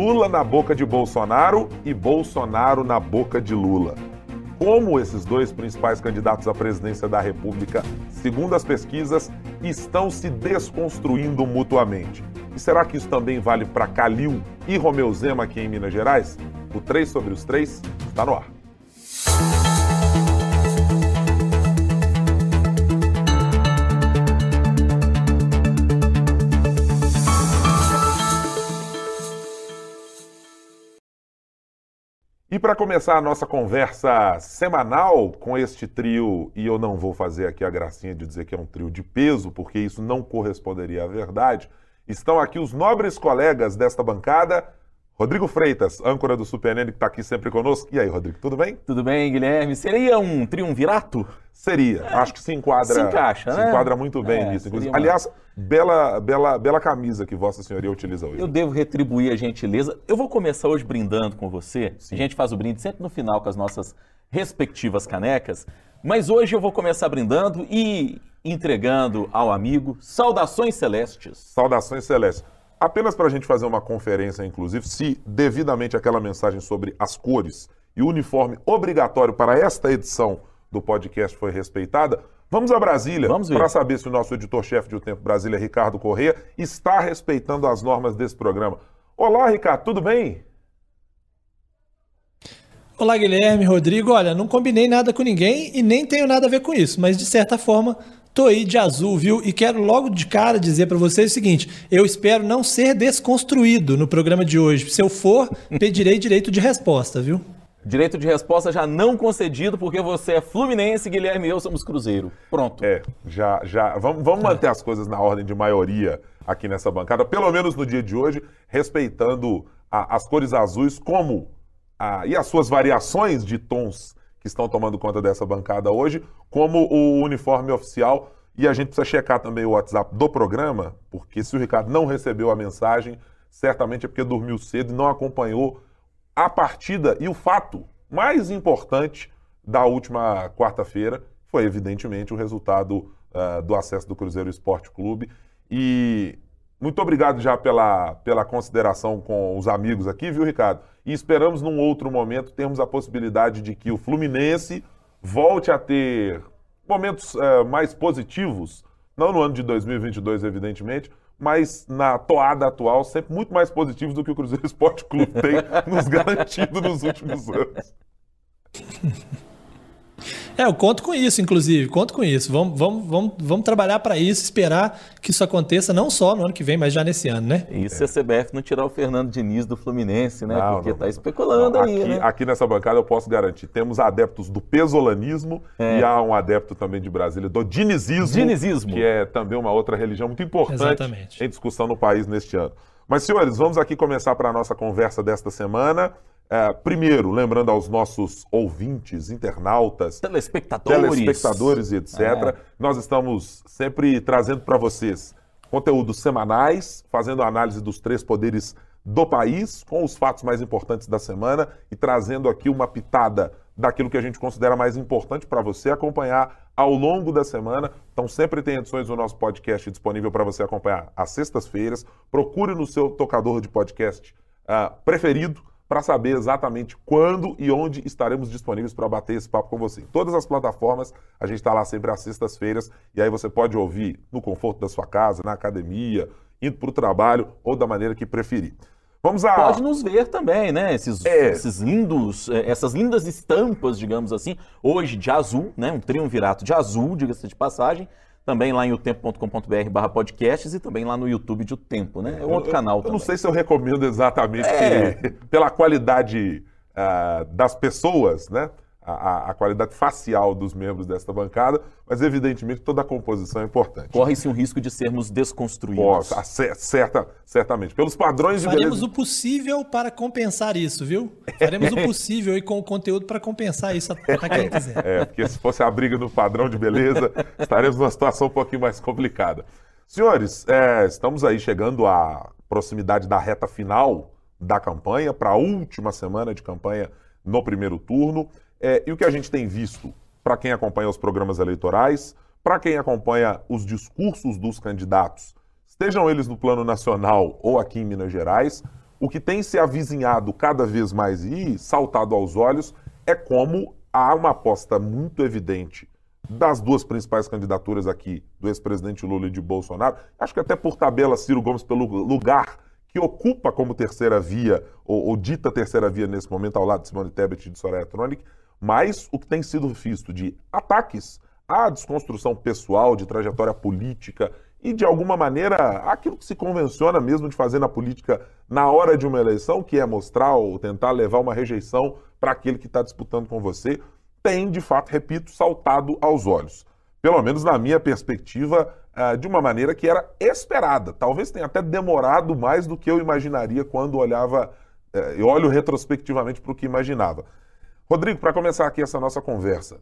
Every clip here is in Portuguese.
Lula na boca de Bolsonaro e Bolsonaro na boca de Lula. Como esses dois principais candidatos à presidência da República, segundo as pesquisas, estão se desconstruindo mutuamente. E será que isso também vale para Calil e Romeu Zema aqui em Minas Gerais? O 3 sobre os 3 está no ar. E para começar a nossa conversa semanal com este trio, e eu não vou fazer aqui a gracinha de dizer que é um trio de peso, porque isso não corresponderia à verdade, estão aqui os nobres colegas desta bancada, Rodrigo Freitas, âncora do SuperNN, que está aqui sempre conosco. E aí, Rodrigo, tudo bem? Tudo bem, Guilherme. Seria um triunvirato? Seria. É. Acho que se enquadra. Se encaixa, se né? Se enquadra muito bem é, nisso. Uma... Aliás, bela, bela, bela camisa que Vossa Senhoria utiliza hoje. Eu devo retribuir a gentileza. Eu vou começar hoje brindando com você. Sim. A gente faz o brinde sempre no final com as nossas respectivas canecas. Mas hoje eu vou começar brindando e entregando ao amigo saudações celestes. Saudações celestes apenas para a gente fazer uma conferência, inclusive, se devidamente aquela mensagem sobre as cores e o uniforme obrigatório para esta edição do podcast foi respeitada, vamos a Brasília para saber se o nosso editor-chefe de O Tempo Brasília, Ricardo Corrêa, está respeitando as normas desse programa. Olá, Ricardo, tudo bem? Olá, Guilherme, Rodrigo. Olha, não combinei nada com ninguém e nem tenho nada a ver com isso, mas de certa forma Tô aí de azul, viu? E quero logo de cara dizer para vocês o seguinte: eu espero não ser desconstruído no programa de hoje. Se eu for, pedirei direito de resposta, viu? Direito de resposta já não concedido, porque você é Fluminense, Guilherme e eu somos Cruzeiro. Pronto. É, já, já. Vamos, vamos manter as coisas na ordem de maioria aqui nessa bancada, pelo menos no dia de hoje, respeitando a, as cores azuis como a, e as suas variações de tons que estão tomando conta dessa bancada hoje, como o uniforme oficial. E a gente precisa checar também o WhatsApp do programa, porque se o Ricardo não recebeu a mensagem, certamente é porque dormiu cedo e não acompanhou a partida e o fato mais importante da última quarta-feira foi, evidentemente, o resultado uh, do acesso do Cruzeiro Esporte Clube. E muito obrigado já pela, pela consideração com os amigos aqui, viu, Ricardo? E esperamos num outro momento termos a possibilidade de que o Fluminense volte a ter momentos é, mais positivos, não no ano de 2022, evidentemente, mas na toada atual, sempre muito mais positivos do que o Cruzeiro Esporte Clube tem nos garantido nos últimos anos. É, eu conto com isso, inclusive, conto com isso. Vamos, vamos, vamos, vamos trabalhar para isso, esperar que isso aconteça não só no ano que vem, mas já nesse ano, né? Isso é. se a CBF não tirar o Fernando Diniz do Fluminense, né? Não, Porque está especulando não, aí, aqui, né? Aqui nessa bancada eu posso garantir, temos adeptos do pesolanismo é. e há um adepto também de Brasília do dinizismo, dinizismo, que é também uma outra religião muito importante Exatamente. em discussão no país neste ano. Mas, senhores, vamos aqui começar para a nossa conversa desta semana. É, primeiro, lembrando aos nossos ouvintes, internautas, telespectadores, telespectadores e etc., é. nós estamos sempre trazendo para vocês conteúdos semanais, fazendo análise dos três poderes do país, com os fatos mais importantes da semana e trazendo aqui uma pitada daquilo que a gente considera mais importante para você acompanhar ao longo da semana. Então, sempre tem edições do nosso podcast disponível para você acompanhar às sextas-feiras. Procure no seu tocador de podcast uh, preferido para saber exatamente quando e onde estaremos disponíveis para bater esse papo com você. Em todas as plataformas, a gente está lá sempre às sextas-feiras e aí você pode ouvir no conforto da sua casa, na academia, indo para o trabalho ou da maneira que preferir. Vamos a... Pode nos ver também, né? Esses, é. esses lindos, é, essas lindas estampas, digamos assim, hoje de azul, né? Um triunvirato de azul, diga-se de passagem, também lá em otempo.com.br barra podcasts e também lá no YouTube de O Tempo, né? É um outro eu, canal eu, também. Eu não sei se eu recomendo exatamente é. que, pela qualidade uh, das pessoas, né? A, a, qualidade facial dos membros desta bancada, mas evidentemente toda a composição é importante. Corre-se um risco de sermos desconstruídos. Poxa, certa, certamente. Pelos padrões de Faremos beleza... o possível para compensar isso, viu? Faremos o possível e com o conteúdo para compensar isso para quem quiser. É, porque se fosse a briga no padrão de beleza, estaremos numa situação um pouquinho mais complicada. Senhores, é, estamos aí chegando à proximidade da reta final da campanha, para a última semana de campanha no primeiro turno. É, e o que a gente tem visto para quem acompanha os programas eleitorais, para quem acompanha os discursos dos candidatos, estejam eles no plano nacional ou aqui em Minas Gerais, o que tem se avizinhado cada vez mais e saltado aos olhos é como há uma aposta muito evidente das duas principais candidaturas aqui, do ex-presidente Lula e de Bolsonaro, acho que até por tabela Ciro Gomes pelo lugar que ocupa como terceira via, ou, ou dita terceira via nesse momento, ao lado de Simone Tebet e de Soraya Tronic, mas o que tem sido visto de ataques à desconstrução pessoal, de trajetória política e, de alguma maneira, aquilo que se convenciona mesmo de fazer na política na hora de uma eleição, que é mostrar ou tentar levar uma rejeição para aquele que está disputando com você, tem, de fato, repito, saltado aos olhos. Pelo menos na minha perspectiva, ah, de uma maneira que era esperada. Talvez tenha até demorado mais do que eu imaginaria quando olhava, eh, eu olho retrospectivamente para o que imaginava. Rodrigo, para começar aqui essa nossa conversa,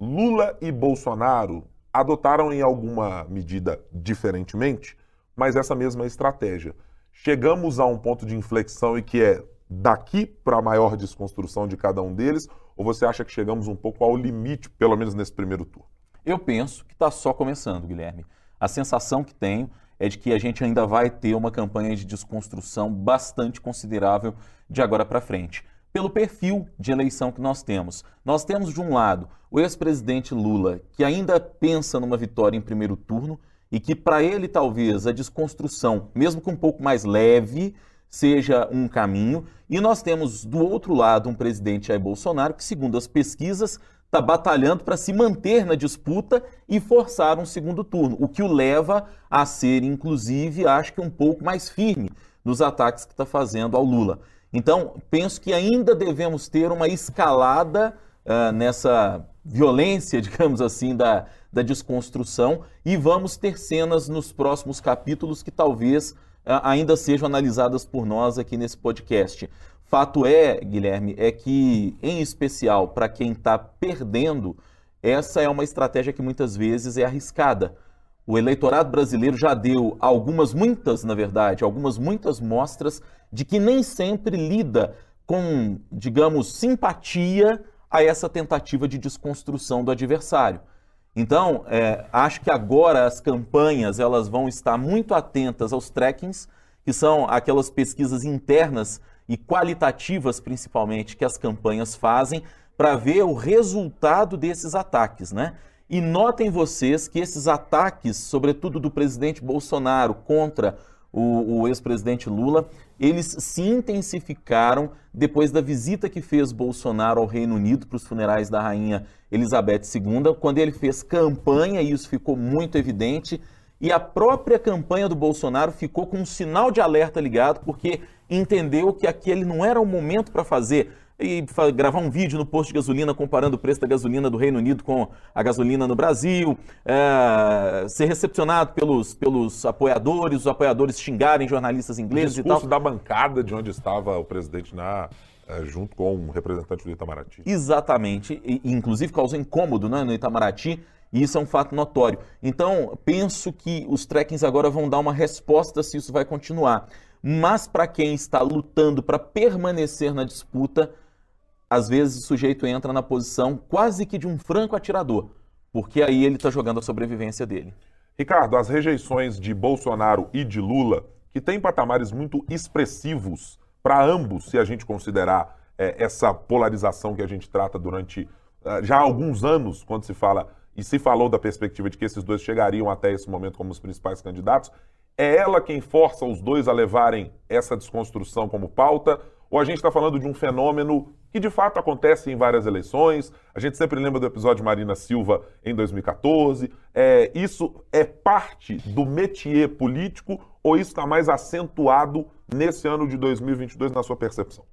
Lula e Bolsonaro adotaram em alguma medida diferentemente, mas essa mesma estratégia. Chegamos a um ponto de inflexão e que é daqui para a maior desconstrução de cada um deles, ou você acha que chegamos um pouco ao limite, pelo menos nesse primeiro turno? Eu penso que está só começando, Guilherme. A sensação que tenho é de que a gente ainda vai ter uma campanha de desconstrução bastante considerável de agora para frente pelo perfil de eleição que nós temos. Nós temos, de um lado, o ex-presidente Lula, que ainda pensa numa vitória em primeiro turno e que, para ele, talvez a desconstrução, mesmo que um pouco mais leve, seja um caminho. E nós temos, do outro lado, um presidente Jair Bolsonaro que, segundo as pesquisas, está batalhando para se manter na disputa e forçar um segundo turno, o que o leva a ser, inclusive, acho que um pouco mais firme nos ataques que está fazendo ao Lula. Então, penso que ainda devemos ter uma escalada uh, nessa violência, digamos assim, da, da desconstrução e vamos ter cenas nos próximos capítulos que talvez uh, ainda sejam analisadas por nós aqui nesse podcast. Fato é, Guilherme, é que, em especial para quem está perdendo, essa é uma estratégia que muitas vezes é arriscada. O eleitorado brasileiro já deu algumas, muitas, na verdade, algumas, muitas mostras de que nem sempre lida com, digamos, simpatia a essa tentativa de desconstrução do adversário. Então, é, acho que agora as campanhas elas vão estar muito atentas aos trackings, que são aquelas pesquisas internas e qualitativas, principalmente, que as campanhas fazem para ver o resultado desses ataques, né? E notem vocês que esses ataques, sobretudo do presidente Bolsonaro contra o, o ex-presidente Lula, eles se intensificaram depois da visita que fez Bolsonaro ao Reino Unido para os funerais da rainha Elizabeth II, quando ele fez campanha, e isso ficou muito evidente, e a própria campanha do Bolsonaro ficou com um sinal de alerta ligado, porque entendeu que aquele não era o momento para fazer e gravar um vídeo no posto de gasolina comparando o preço da gasolina do Reino Unido com a gasolina no Brasil, é, ser recepcionado pelos, pelos apoiadores, os apoiadores xingarem jornalistas ingleses e tal. da bancada de onde estava o presidente na é, junto com um representante do Itamaraty. Exatamente, e, inclusive causou incômodo né, no Itamaraty, e isso é um fato notório. Então, penso que os trekkings agora vão dar uma resposta se isso vai continuar. Mas para quem está lutando para permanecer na disputa, às vezes o sujeito entra na posição quase que de um franco atirador, porque aí ele está jogando a sobrevivência dele. Ricardo, as rejeições de Bolsonaro e de Lula, que têm patamares muito expressivos para ambos, se a gente considerar é, essa polarização que a gente trata durante é, já há alguns anos, quando se fala e se falou da perspectiva de que esses dois chegariam até esse momento como os principais candidatos, é ela quem força os dois a levarem essa desconstrução como pauta? Ou a gente está falando de um fenômeno que de fato acontece em várias eleições. A gente sempre lembra do episódio Marina Silva em 2014. É, isso é parte do métier político ou isso está mais acentuado nesse ano de 2022 na sua percepção?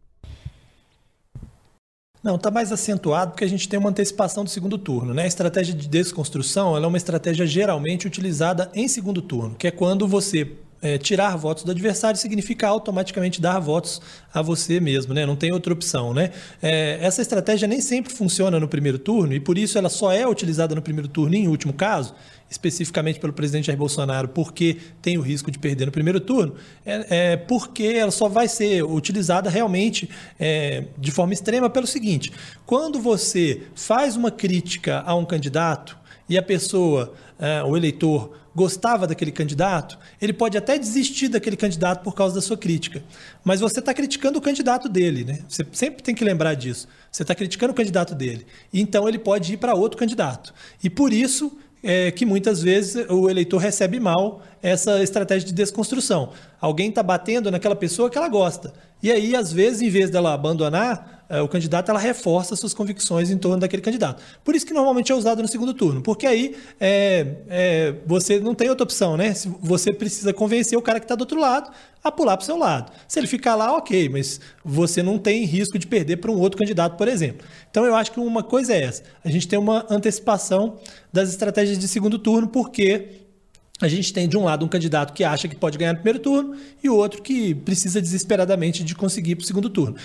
Não, está mais acentuado porque a gente tem uma antecipação do segundo turno. Né? A estratégia de desconstrução é uma estratégia geralmente utilizada em segundo turno, que é quando você é, tirar votos do adversário significa automaticamente dar votos a você mesmo, né? Não tem outra opção, né? É, essa estratégia nem sempre funciona no primeiro turno e por isso ela só é utilizada no primeiro turno em último caso, especificamente pelo presidente Jair Bolsonaro, porque tem o risco de perder no primeiro turno, é, é porque ela só vai ser utilizada realmente é, de forma extrema pelo seguinte: quando você faz uma crítica a um candidato e a pessoa, é, o eleitor, gostava daquele candidato, ele pode até desistir daquele candidato por causa da sua crítica. Mas você está criticando o candidato dele, né? Você sempre tem que lembrar disso. Você está criticando o candidato dele. Então ele pode ir para outro candidato. E por isso é, que muitas vezes o eleitor recebe mal essa estratégia de desconstrução. Alguém está batendo naquela pessoa que ela gosta. E aí, às vezes, em vez dela abandonar o candidato, ela reforça suas convicções em torno daquele candidato. Por isso que normalmente é usado no segundo turno, porque aí é, é, você não tem outra opção, né? Você precisa convencer o cara que está do outro lado a pular para o seu lado. Se ele ficar lá, ok, mas você não tem risco de perder para um outro candidato, por exemplo. Então eu acho que uma coisa é essa: a gente tem uma antecipação das estratégias de segundo turno, porque a gente tem de um lado um candidato que acha que pode ganhar no primeiro turno e o outro que precisa desesperadamente de conseguir para o segundo turno.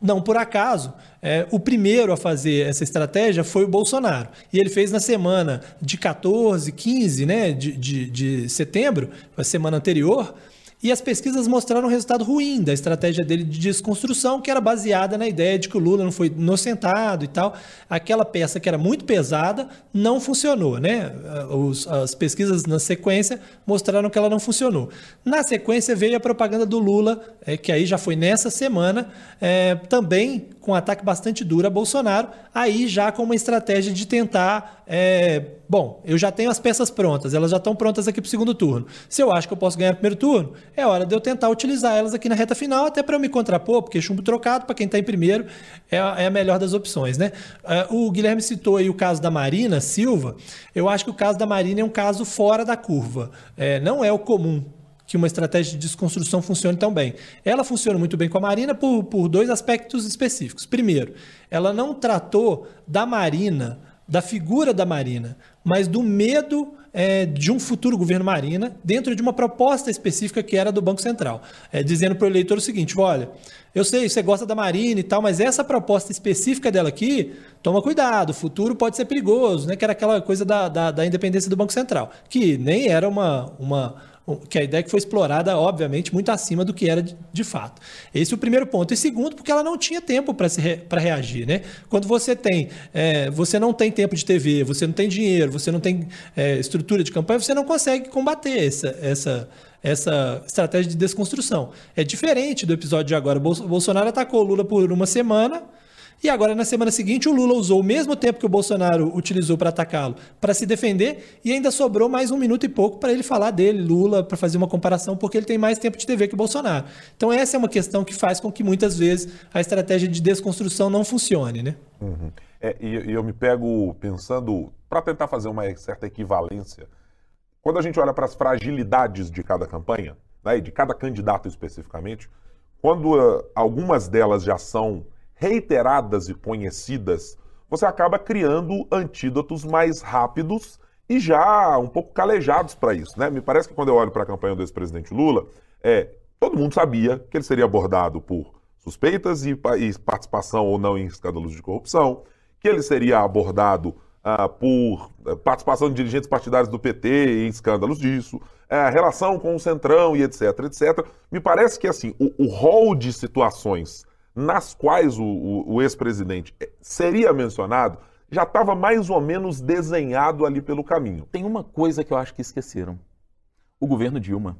Não por acaso, é, o primeiro a fazer essa estratégia foi o Bolsonaro. E ele fez na semana de 14, 15 né, de, de, de setembro, a semana anterior, e as pesquisas mostraram um resultado ruim da estratégia dele de desconstrução, que era baseada na ideia de que o Lula não foi inocentado e tal. Aquela peça que era muito pesada não funcionou, né? Os, as pesquisas na sequência mostraram que ela não funcionou. Na sequência veio a propaganda do Lula, é, que aí já foi nessa semana, é, também com um ataque bastante duro a Bolsonaro, aí já com uma estratégia de tentar. É, bom, eu já tenho as peças prontas, elas já estão prontas aqui para o segundo turno. Se eu acho que eu posso ganhar o primeiro turno, é hora de eu tentar utilizar elas aqui na reta final, até para eu me contrapor, porque chumbo trocado, para quem está em primeiro, é a, é a, melhor das opções. Né? Uh, o Guilherme citou aí o caso da Marina Silva. Eu acho que o caso da Marina é um caso fora da curva. É, não é o comum que uma estratégia de desconstrução funcione tão bem. Ela funciona muito bem com a Marina por, por dois aspectos específicos. Primeiro, ela não tratou da Marina, da figura da Marina, mas do medo é, de um futuro governo Marina dentro de uma proposta específica que era do Banco Central, é, dizendo para o eleitor o seguinte: olha, eu sei, você gosta da Marina e tal, mas essa proposta específica dela aqui, toma cuidado, o futuro pode ser perigoso, né? Que era aquela coisa da, da, da independência do Banco Central, que nem era uma, uma que a ideia que foi explorada, obviamente, muito acima do que era de, de fato. Esse é o primeiro ponto. E segundo, porque ela não tinha tempo para re, reagir. Né? Quando você tem, é, você não tem tempo de TV, você não tem dinheiro, você não tem é, estrutura de campanha, você não consegue combater essa, essa, essa estratégia de desconstrução. É diferente do episódio de agora. Bolsonaro atacou Lula por uma semana e agora, na semana seguinte, o Lula usou o mesmo tempo que o Bolsonaro utilizou para atacá-lo para se defender e ainda sobrou mais um minuto e pouco para ele falar dele, Lula, para fazer uma comparação, porque ele tem mais tempo de TV que o Bolsonaro. Então, essa é uma questão que faz com que muitas vezes a estratégia de desconstrução não funcione, né? Uhum. É, e, e eu me pego pensando, para tentar fazer uma certa equivalência, quando a gente olha para as fragilidades de cada campanha, né, de cada candidato especificamente, quando uh, algumas delas já são reiteradas e conhecidas, você acaba criando antídotos mais rápidos e já um pouco calejados para isso. Né? Me parece que quando eu olho para a campanha do ex-presidente Lula, é, todo mundo sabia que ele seria abordado por suspeitas e, e participação ou não em escândalos de corrupção, que ele seria abordado ah, por eh, participação de dirigentes partidários do PT em escândalos disso, a relação com o Centrão e etc, etc. Me parece que assim o, o rol de situações nas quais o, o, o ex-presidente eh, seria mencionado, já estava mais ou menos desenhado ali pelo caminho. Tem uma coisa que eu acho que esqueceram: o governo Dilma.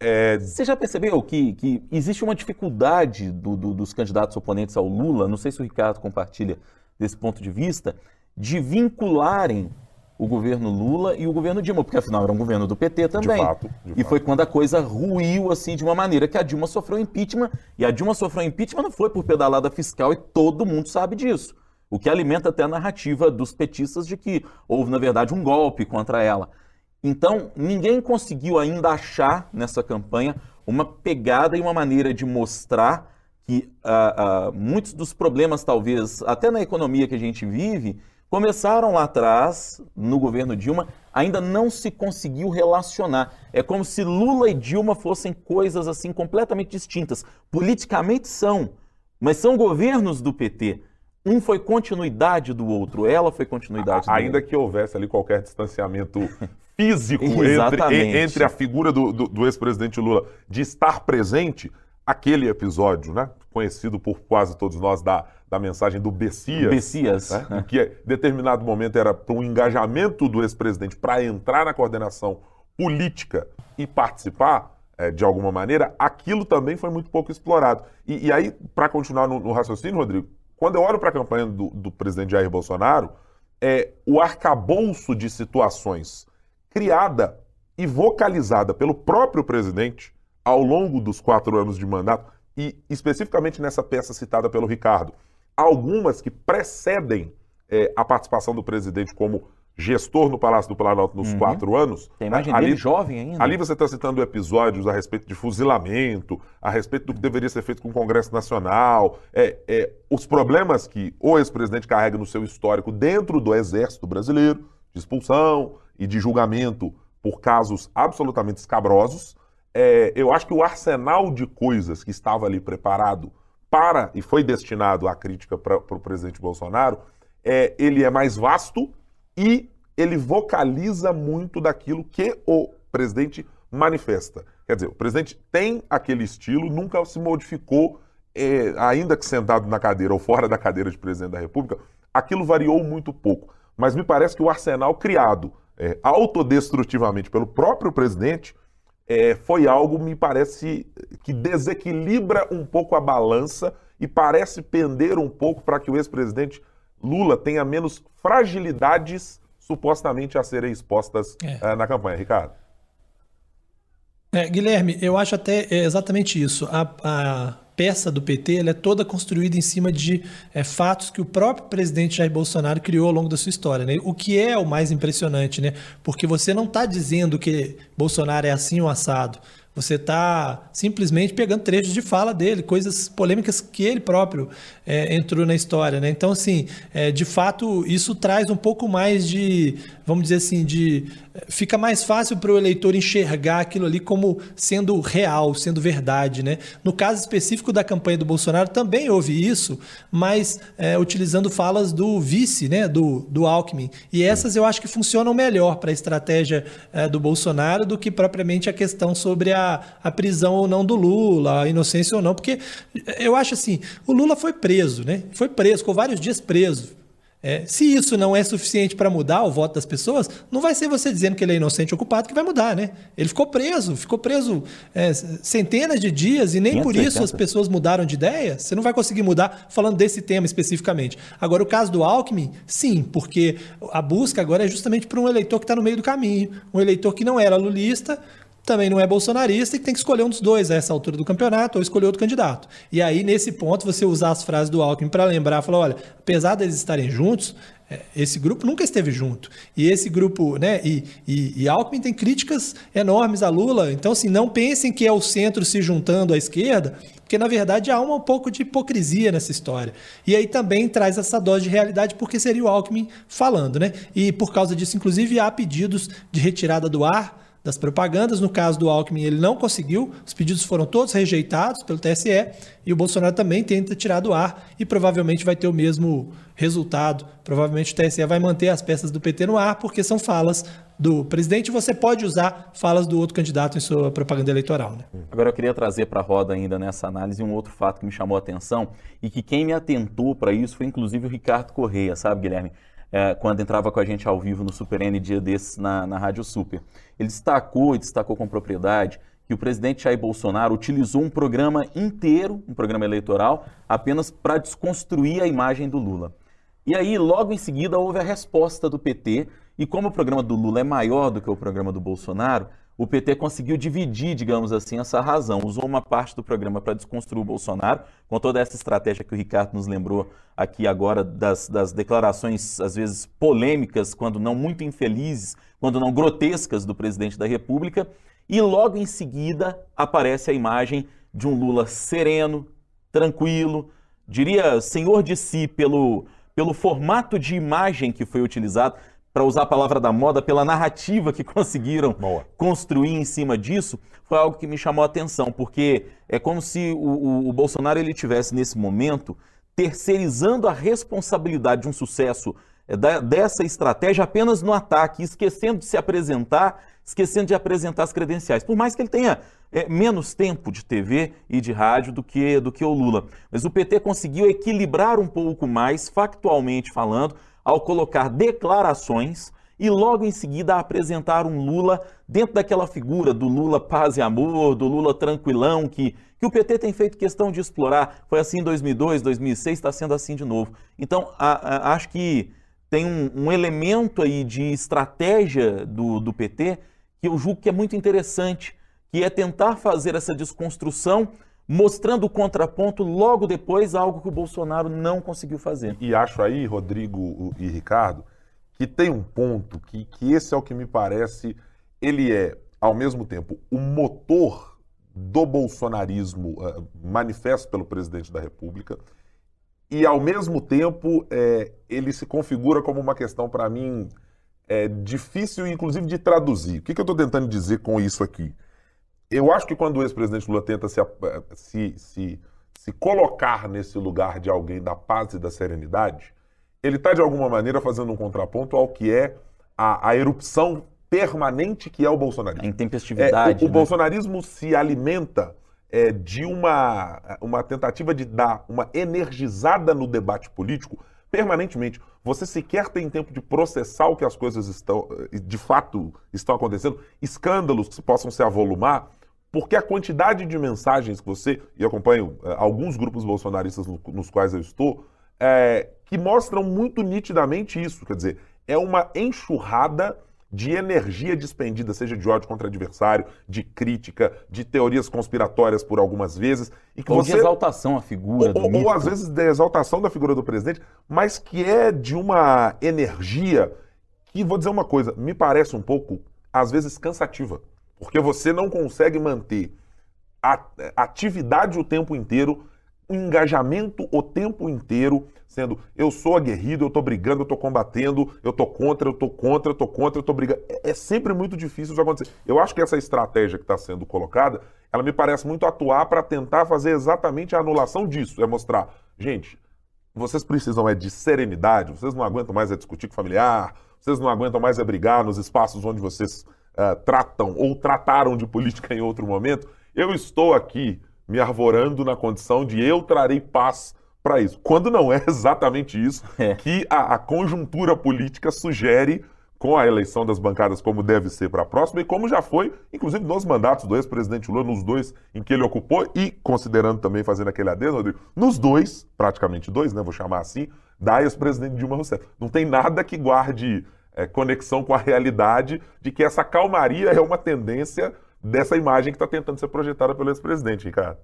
É... Você já percebeu que, que existe uma dificuldade do, do, dos candidatos oponentes ao Lula, não sei se o Ricardo compartilha desse ponto de vista, de vincularem o governo Lula e o governo Dilma, porque afinal era um governo do PT também. De fato, de e fato. foi quando a coisa ruiu assim de uma maneira que a Dilma sofreu impeachment, e a Dilma sofreu impeachment não foi por pedalada fiscal e todo mundo sabe disso. O que alimenta até a narrativa dos petistas de que houve, na verdade, um golpe contra ela. Então, ninguém conseguiu ainda achar nessa campanha uma pegada e uma maneira de mostrar que uh, uh, muitos dos problemas, talvez, até na economia que a gente vive, Começaram lá atrás, no governo Dilma, ainda não se conseguiu relacionar. É como se Lula e Dilma fossem coisas assim completamente distintas. Politicamente são, mas são governos do PT. Um foi continuidade do outro, ela foi continuidade do Ainda outro. que houvesse ali qualquer distanciamento físico entre, entre, a figura do, do, do ex-presidente Lula de estar presente, aquele episódio, né? Conhecido por quase todos nós da, da mensagem do Bessias. Bessias. Né? Que em determinado momento era para um engajamento do ex-presidente para entrar na coordenação política e participar é, de alguma maneira, aquilo também foi muito pouco explorado. E, e aí, para continuar no, no, raciocínio, Rodrigo, quando eu olho para a campanha do, do, presidente Jair Bolsonaro, é, o arcabouço de situações criada e vocalizada pelo próprio presidente ao longo dos quatro anos de mandato, e especificamente nessa peça citada pelo Ricardo, algumas que precedem é, a participação do presidente como gestor no Palácio do Planalto nos uhum. quatro anos. Tem imagem ali, dele jovem ainda. Ali você está citando episódios a respeito de fuzilamento, a respeito do que deveria ser feito com o Congresso Nacional, é, é, os problemas que o ex-presidente carrega no seu histórico dentro do Exército Brasileiro, de expulsão e de julgamento por casos absolutamente escabrosos. É, eu acho que o arsenal de coisas que estava ali preparado para e foi destinado à crítica para o presidente Bolsonaro, é, ele é mais vasto e ele vocaliza muito daquilo que o presidente manifesta. Quer dizer, o presidente tem aquele estilo, nunca se modificou, é, ainda que sentado na cadeira ou fora da cadeira de presidente da República, aquilo variou muito pouco. Mas me parece que o arsenal criado é, autodestrutivamente pelo próprio presidente é, foi algo, me parece, que desequilibra um pouco a balança e parece pender um pouco para que o ex-presidente Lula tenha menos fragilidades supostamente a serem expostas é. uh, na campanha. Ricardo. É, Guilherme, eu acho até é exatamente isso. A, a peça do PT é toda construída em cima de é, fatos que o próprio presidente Jair Bolsonaro criou ao longo da sua história. Né? O que é o mais impressionante, né? Porque você não está dizendo que Bolsonaro é assim ou assado. Você está simplesmente pegando trechos de fala dele, coisas polêmicas que ele próprio é, entrou na história. Né? Então, assim, é, de fato, isso traz um pouco mais de, vamos dizer assim, de. Fica mais fácil para o eleitor enxergar aquilo ali como sendo real, sendo verdade. Né? No caso específico da campanha do Bolsonaro, também houve isso, mas é, utilizando falas do vice, né? do, do Alckmin. E essas eu acho que funcionam melhor para a estratégia é, do Bolsonaro do que propriamente a questão sobre a a, prisão ou não do Lula, a inocência ou não, porque eu acho assim, o Lula foi preso, né? Foi preso, ficou vários dias preso. É, se isso não é suficiente para mudar o voto das pessoas, não vai ser você dizendo que ele é inocente ou culpado que vai mudar, né? Ele ficou preso, ficou preso é, centenas de dias e nem por isso as pessoas mudaram de ideia. Você não vai conseguir mudar falando desse tema especificamente. Agora, o caso do Alckmin, sim, porque a busca agora é justamente por um eleitor que está no meio do caminho, um eleitor que não era lulista, também não é bolsonarista e tem que escolher um dos dois a essa altura do campeonato ou escolher outro candidato. E aí, nesse ponto, você usar as frases do Alckmin para lembrar, falar, olha, apesar deles estarem juntos, é, esse grupo nunca esteve junto. E esse grupo, né, e, e, e, Alckmin tem críticas enormes a Lula. Então, assim, não pensem que é o centro se juntando à esquerda, porque na verdade há um pouco de hipocrisia nessa história. E aí também traz essa dose de realidade, porque seria o Alckmin falando, né? E por causa disso, inclusive, há pedidos de retirada do ar das propagandas. No caso do Alckmin, ele não conseguiu, os pedidos foram todos rejeitados pelo TSE e o Bolsonaro também tenta tirar do ar e provavelmente vai ter o mesmo resultado. Provavelmente o TSE vai manter as peças do PT no ar, porque são falas do presidente. Você pode usar falas do outro candidato em sua propaganda eleitoral. Né? Agora eu queria trazer para a roda ainda nessa análise um outro fato que me chamou a atenção e que quem me atentou para isso foi inclusive o Ricardo Correia, sabe, Guilherme? É, quando entrava com a gente ao vivo no Super N dia desses na, na Rádio Super. Ele destacou e destacou com propriedade que o presidente Jair Bolsonaro utilizou um programa inteiro, um programa eleitoral, apenas para desconstruir a imagem do Lula. E aí, logo em seguida, houve a resposta do PT, e como o programa do Lula é maior do que o programa do Bolsonaro, o PT conseguiu dividir, digamos assim, essa razão. Usou uma parte do programa para desconstruir o Bolsonaro, com toda essa estratégia que o Ricardo nos lembrou aqui agora, das, das declarações, às vezes polêmicas, quando não muito infelizes, quando não grotescas, do presidente da República. E logo em seguida aparece a imagem de um Lula sereno, tranquilo, diria senhor de si pelo, pelo formato de imagem que foi utilizado para usar a palavra da moda, pela narrativa que conseguiram Boa. construir em cima disso, foi algo que me chamou a atenção, porque é como se o, o, o Bolsonaro ele tivesse nesse momento terceirizando a responsabilidade de um sucesso é, da, dessa estratégia apenas no ataque, esquecendo de se apresentar, esquecendo de apresentar as credenciais. Por mais que ele tenha é, menos tempo de TV e de rádio do que, do que o Lula. Mas o PT conseguiu equilibrar um pouco mais, factualmente falando, ao colocar declarações e logo em seguida apresentar um Lula dentro daquela figura do Lula paz e amor, do Lula tranquilão, que, que o PT tem feito questão de explorar. Foi assim em 2002, 2006, está sendo assim de novo. Então, a, a, acho que tem um, um, elemento aí de estratégia do, do PT que eu julgo que é muito interessante, que é tentar fazer essa desconstrução mostrando o contraponto logo depois, algo que o Bolsonaro não conseguiu fazer. E acho aí, Rodrigo e Ricardo, que tem um ponto que, que esse é o que me parece, ele é, ao mesmo tempo, o motor do bolsonarismo uh, manifesto pelo presidente da República e, ao mesmo tempo, é, ele se configura como uma questão, para mim, é, difícil, inclusive, de traduzir. O que, que eu estou tentando dizer com isso aqui? Eu acho que quando o ex-presidente Lula tenta se, se, se, se colocar nesse lugar de alguém da paz e da serenidade, ele está, de alguma maneira, fazendo um contraponto ao que é a, a erupção permanente que é o bolsonarismo. A intempestividade. É, o, o né? bolsonarismo se alimenta é, de uma, uma tentativa de dar uma energizada no debate político permanentemente. Você sequer tem tempo de processar o que as coisas estão, de fato estão acontecendo, escândalos que possam se avolumar, porque a quantidade de mensagens que você, e acompanho é, alguns grupos bolsonaristas no, nos quais eu estou, é, que mostram muito nitidamente isso. Quer dizer, é uma enxurrada de energia despendida, seja de ódio contra adversário, de crítica, de teorias conspiratórias por algumas vezes. E que ou você... de exaltação à figura ou, ou, ou às vezes de exaltação da figura do presidente, mas que é de uma energia que, vou dizer uma coisa, me parece um pouco, às vezes, cansativa. Porque você não consegue manter a atividade o tempo inteiro engajamento o tempo inteiro, sendo eu sou aguerrido, eu estou brigando, eu estou combatendo, eu estou contra, eu estou contra, eu estou contra, eu estou brigando. É, é, sempre muito difícil isso acontecer. Eu acho que essa estratégia que está sendo colocada, ela me parece muito atuar para tentar fazer exatamente a anulação disso. É mostrar, gente, vocês precisam é de serenidade, vocês não aguentam mais é discutir com familiar, vocês não aguentam mais é brigar nos espaços onde vocês uh, tratam ou trataram de política em outro momento. Eu estou aqui me arvorando na condição de eu trarei paz para isso. Quando não é exatamente isso é. que a, a, conjuntura política sugere com a eleição das bancadas como deve ser para a próxima e como já foi, inclusive nos mandatos do ex-presidente Lula, nos dois em que ele ocupou e considerando também fazendo aquele adendo, Rodrigo, nos dois, praticamente dois, né, vou chamar assim, da ex-presidente Dilma Rousseff. Não tem nada que guarde é, conexão com a realidade de que essa calmaria é uma tendência dessa imagem que está tentando ser projetada pelo ex-presidente, Ricardo.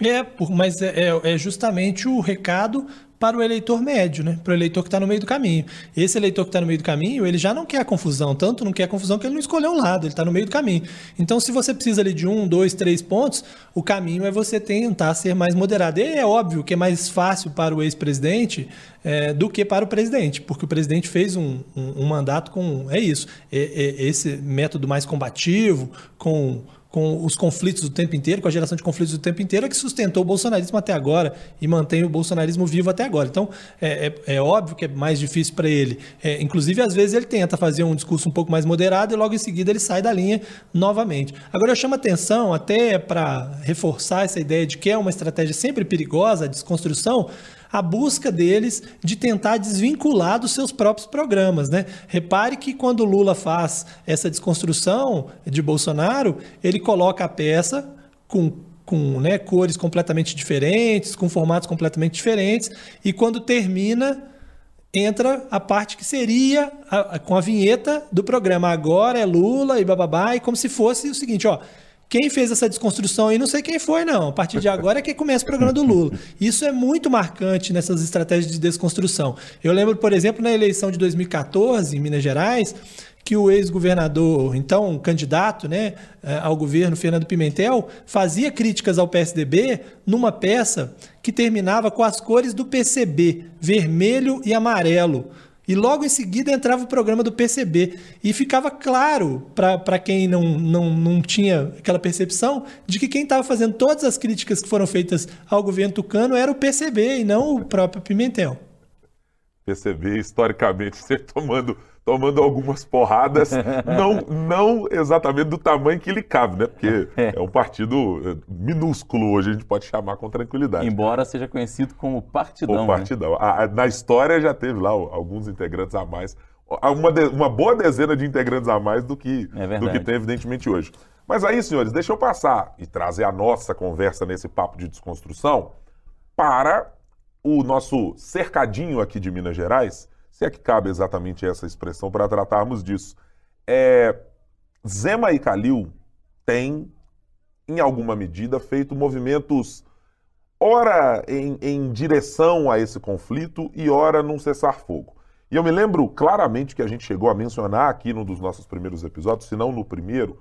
É, mas é, é, é justamente o recado para o eleitor médio, né? para o eleitor que está no meio do caminho. Esse eleitor que está no meio do caminho, ele já não quer a confusão, tanto não quer a confusão que ele não escolheu um lado, ele está no meio do caminho. Então, se você precisa ali de um, dois, três pontos, o caminho é você tentar ser mais moderado. E é óbvio que é mais fácil para o ex-presidente é, do que para o presidente, porque o presidente fez um, um, um mandato com, é isso, é, é esse método mais combativo, com com os conflitos do tempo inteiro, com a geração de conflitos do tempo inteiro, é que sustentou o bolsonarismo até agora e mantém o bolsonarismo vivo até agora. Então, é, é, é óbvio que é mais difícil para ele. É, inclusive, às vezes, ele tenta fazer um discurso um pouco mais moderado e logo em seguida ele sai da linha novamente. Agora, eu chamo atenção, até para reforçar essa ideia de que é uma estratégia sempre perigosa, a desconstrução, a busca deles de tentar desvincular dos seus próprios programas. Né? Repare que quando Lula faz essa desconstrução de Bolsonaro, ele coloca a peça com com né, cores completamente diferentes, com formatos completamente diferentes, e quando termina, entra a parte que seria a, a, com a vinheta do programa. Agora é Lula e bababá, e como se fosse o seguinte, ó, quem fez essa desconstrução aí, não sei quem foi, não. A partir de agora é que começa o programa do Lula. Isso é muito marcante nessas estratégias de desconstrução. Eu lembro, por exemplo, na eleição de 2014, em Minas Gerais, que o ex-governador, então candidato né, eh, ao governo, Fernando Pimentel, fazia críticas ao PSDB numa peça que terminava com as cores do PCB, vermelho e amarelo. E logo em seguida entrava o programa do PCB. E ficava claro para quem não, não, não tinha aquela percepção de que quem estava fazendo todas as críticas que foram feitas ao governo tucano era o PCB e não o próprio Pimentel. perceber historicamente você tomando, tomando algumas porradas, não, não exatamente do tamanho que lhe cabe, né? Porque é. um partido é, minúsculo hoje, a gente pode chamar com tranquilidade. Embora seja conhecido como partidão. O partidão. Né? A, a, na história já teve lá alguns integrantes a mais, uma, de, uma boa dezena de integrantes a mais do que, é do que tem, evidentemente, hoje. Mas aí, senhores, deixa eu passar e trazer a nossa conversa nesse papo de desconstrução para o nosso cercadinho aqui de Minas Gerais, se é que cabe exatamente essa expressão para tratarmos disso. É, Zema e Calil têm, em alguma medida, feito movimentos, ora em, em direção a esse conflito e ora num cessar-fogo. E eu me lembro claramente que a gente chegou a mencionar aqui num dos nossos primeiros episódios, se não no primeiro,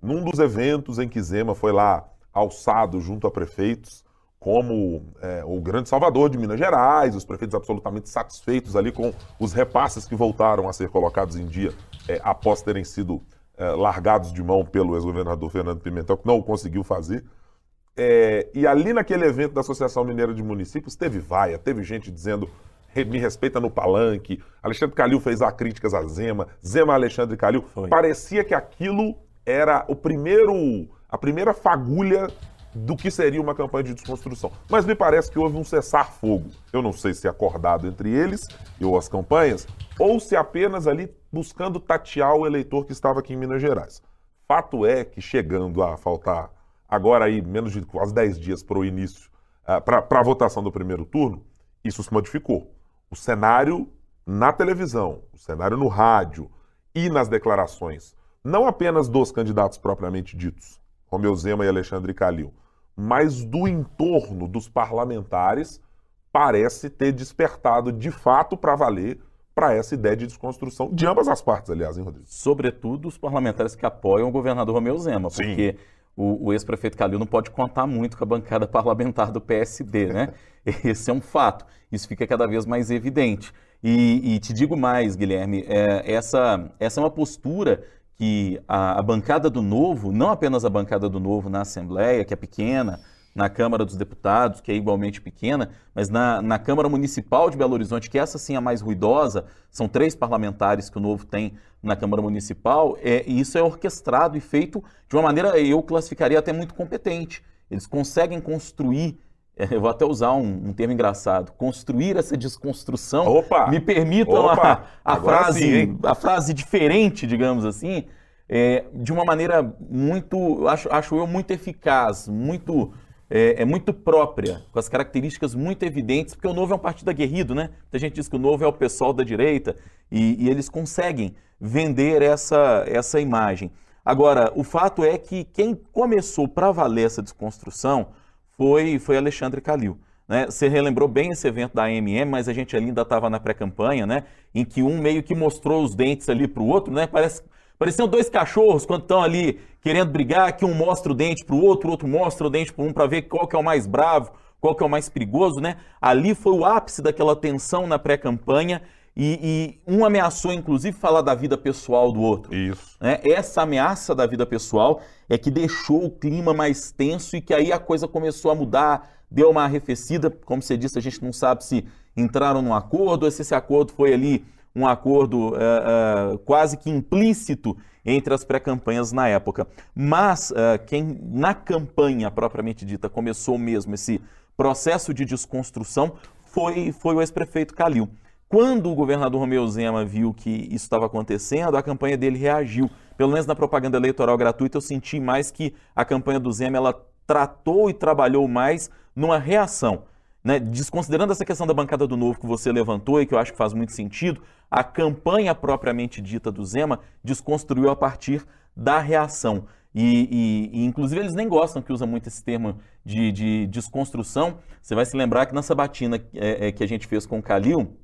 num dos eventos em que Zema foi lá alçado junto a prefeitos como é, o grande salvador de Minas Gerais, os prefeitos absolutamente satisfeitos ali com os repasses que voltaram a ser colocados em dia é, após terem sido é, largados de mão pelo ex-governador Fernando Pimentel, que não o conseguiu fazer. É, e ali naquele evento da Associação Mineira de Municípios teve vaia, teve gente dizendo me respeita no palanque, Alexandre Calil fez a críticas a Zema, Zema Alexandre Calil. Foi. Parecia que aquilo era o primeiro, a primeira fagulha do que seria uma campanha de desconstrução. Mas me parece que houve um cessar-fogo. Eu não sei se acordado entre eles ou as campanhas, ou se apenas ali buscando tatear o eleitor que estava aqui em Minas Gerais. Fato é que chegando a faltar agora aí menos de quase 10 dias para o início, uh, para a votação do primeiro turno, isso se modificou. O cenário na televisão, o cenário no rádio e nas declarações, não apenas dos candidatos propriamente ditos, Romeu Zema e Alexandre Calil, mas do entorno dos parlamentares parece ter despertado de fato para valer para essa ideia de desconstrução de ambas as partes, aliás, hein, Rodrigo? Sobretudo os parlamentares que apoiam o governador Romeu Zema, Sim. porque o, o ex-prefeito Calil não pode contar muito com a bancada parlamentar do PSD, né? Esse é um fato. Isso fica cada vez mais evidente. E, e te digo mais, Guilherme, é, essa, essa é uma postura que a, a, bancada do Novo, não apenas a bancada do Novo na Assembleia, que é pequena, na Câmara dos Deputados, que é igualmente pequena, mas na, na Câmara Municipal de Belo Horizonte, que essa sim é a mais ruidosa, são três parlamentares que o Novo tem na Câmara Municipal, é, e isso é orquestrado e feito de uma maneira, eu classificaria até muito competente. Eles conseguem construir eu vou até usar um, um, termo engraçado, construir essa desconstrução. Opa! Me permitam a, a frase, sim, a frase diferente, digamos assim, é, de uma maneira muito, acho, acho eu, muito eficaz, muito é, é, muito própria, com as características muito evidentes, porque o Novo é um partido aguerrido, né? A gente diz que o Novo é o pessoal da direita e, e eles conseguem vender essa, essa imagem. Agora, o fato é que quem começou para valer essa desconstrução foi, foi Alexandre Calil. Né? Você relembrou bem esse evento da AMM, mas a gente ainda estava na pré-campanha, né? em que um meio que mostrou os dentes ali para o outro, né? Parece, pareciam dois cachorros quando estão ali querendo brigar, que um mostra o dente para o outro, o outro mostra o dente para um para ver qual que é o mais bravo, qual que é o mais perigoso. Né? Ali foi o ápice daquela tensão na pré-campanha e, e, um ameaçou, inclusive, falar da vida pessoal do outro. Isso. Né? Essa ameaça da vida pessoal é que deixou o clima mais tenso e que aí a coisa começou a mudar, deu uma arrefecida. Como você disse, a gente não sabe se entraram num acordo ou se esse acordo foi ali um acordo uh, uh, quase que implícito entre as pré-campanhas na época. Mas uh, quem na campanha propriamente dita começou mesmo esse processo de desconstrução foi, foi o ex-prefeito Calil. Quando o governador Romeu Zema viu que isso estava acontecendo, a campanha dele reagiu. Pelo menos na propaganda eleitoral gratuita, eu senti mais que a campanha do Zema ela tratou e trabalhou mais numa reação. Né? Desconsiderando essa questão da bancada do Novo que você levantou e que eu acho que faz muito sentido, a campanha propriamente dita do Zema desconstruiu a partir da reação. E, e, e, inclusive eles nem gostam que usa muito esse termo de, de desconstrução. Você vai se lembrar que na sabatina é, é, que a gente fez com o Calil,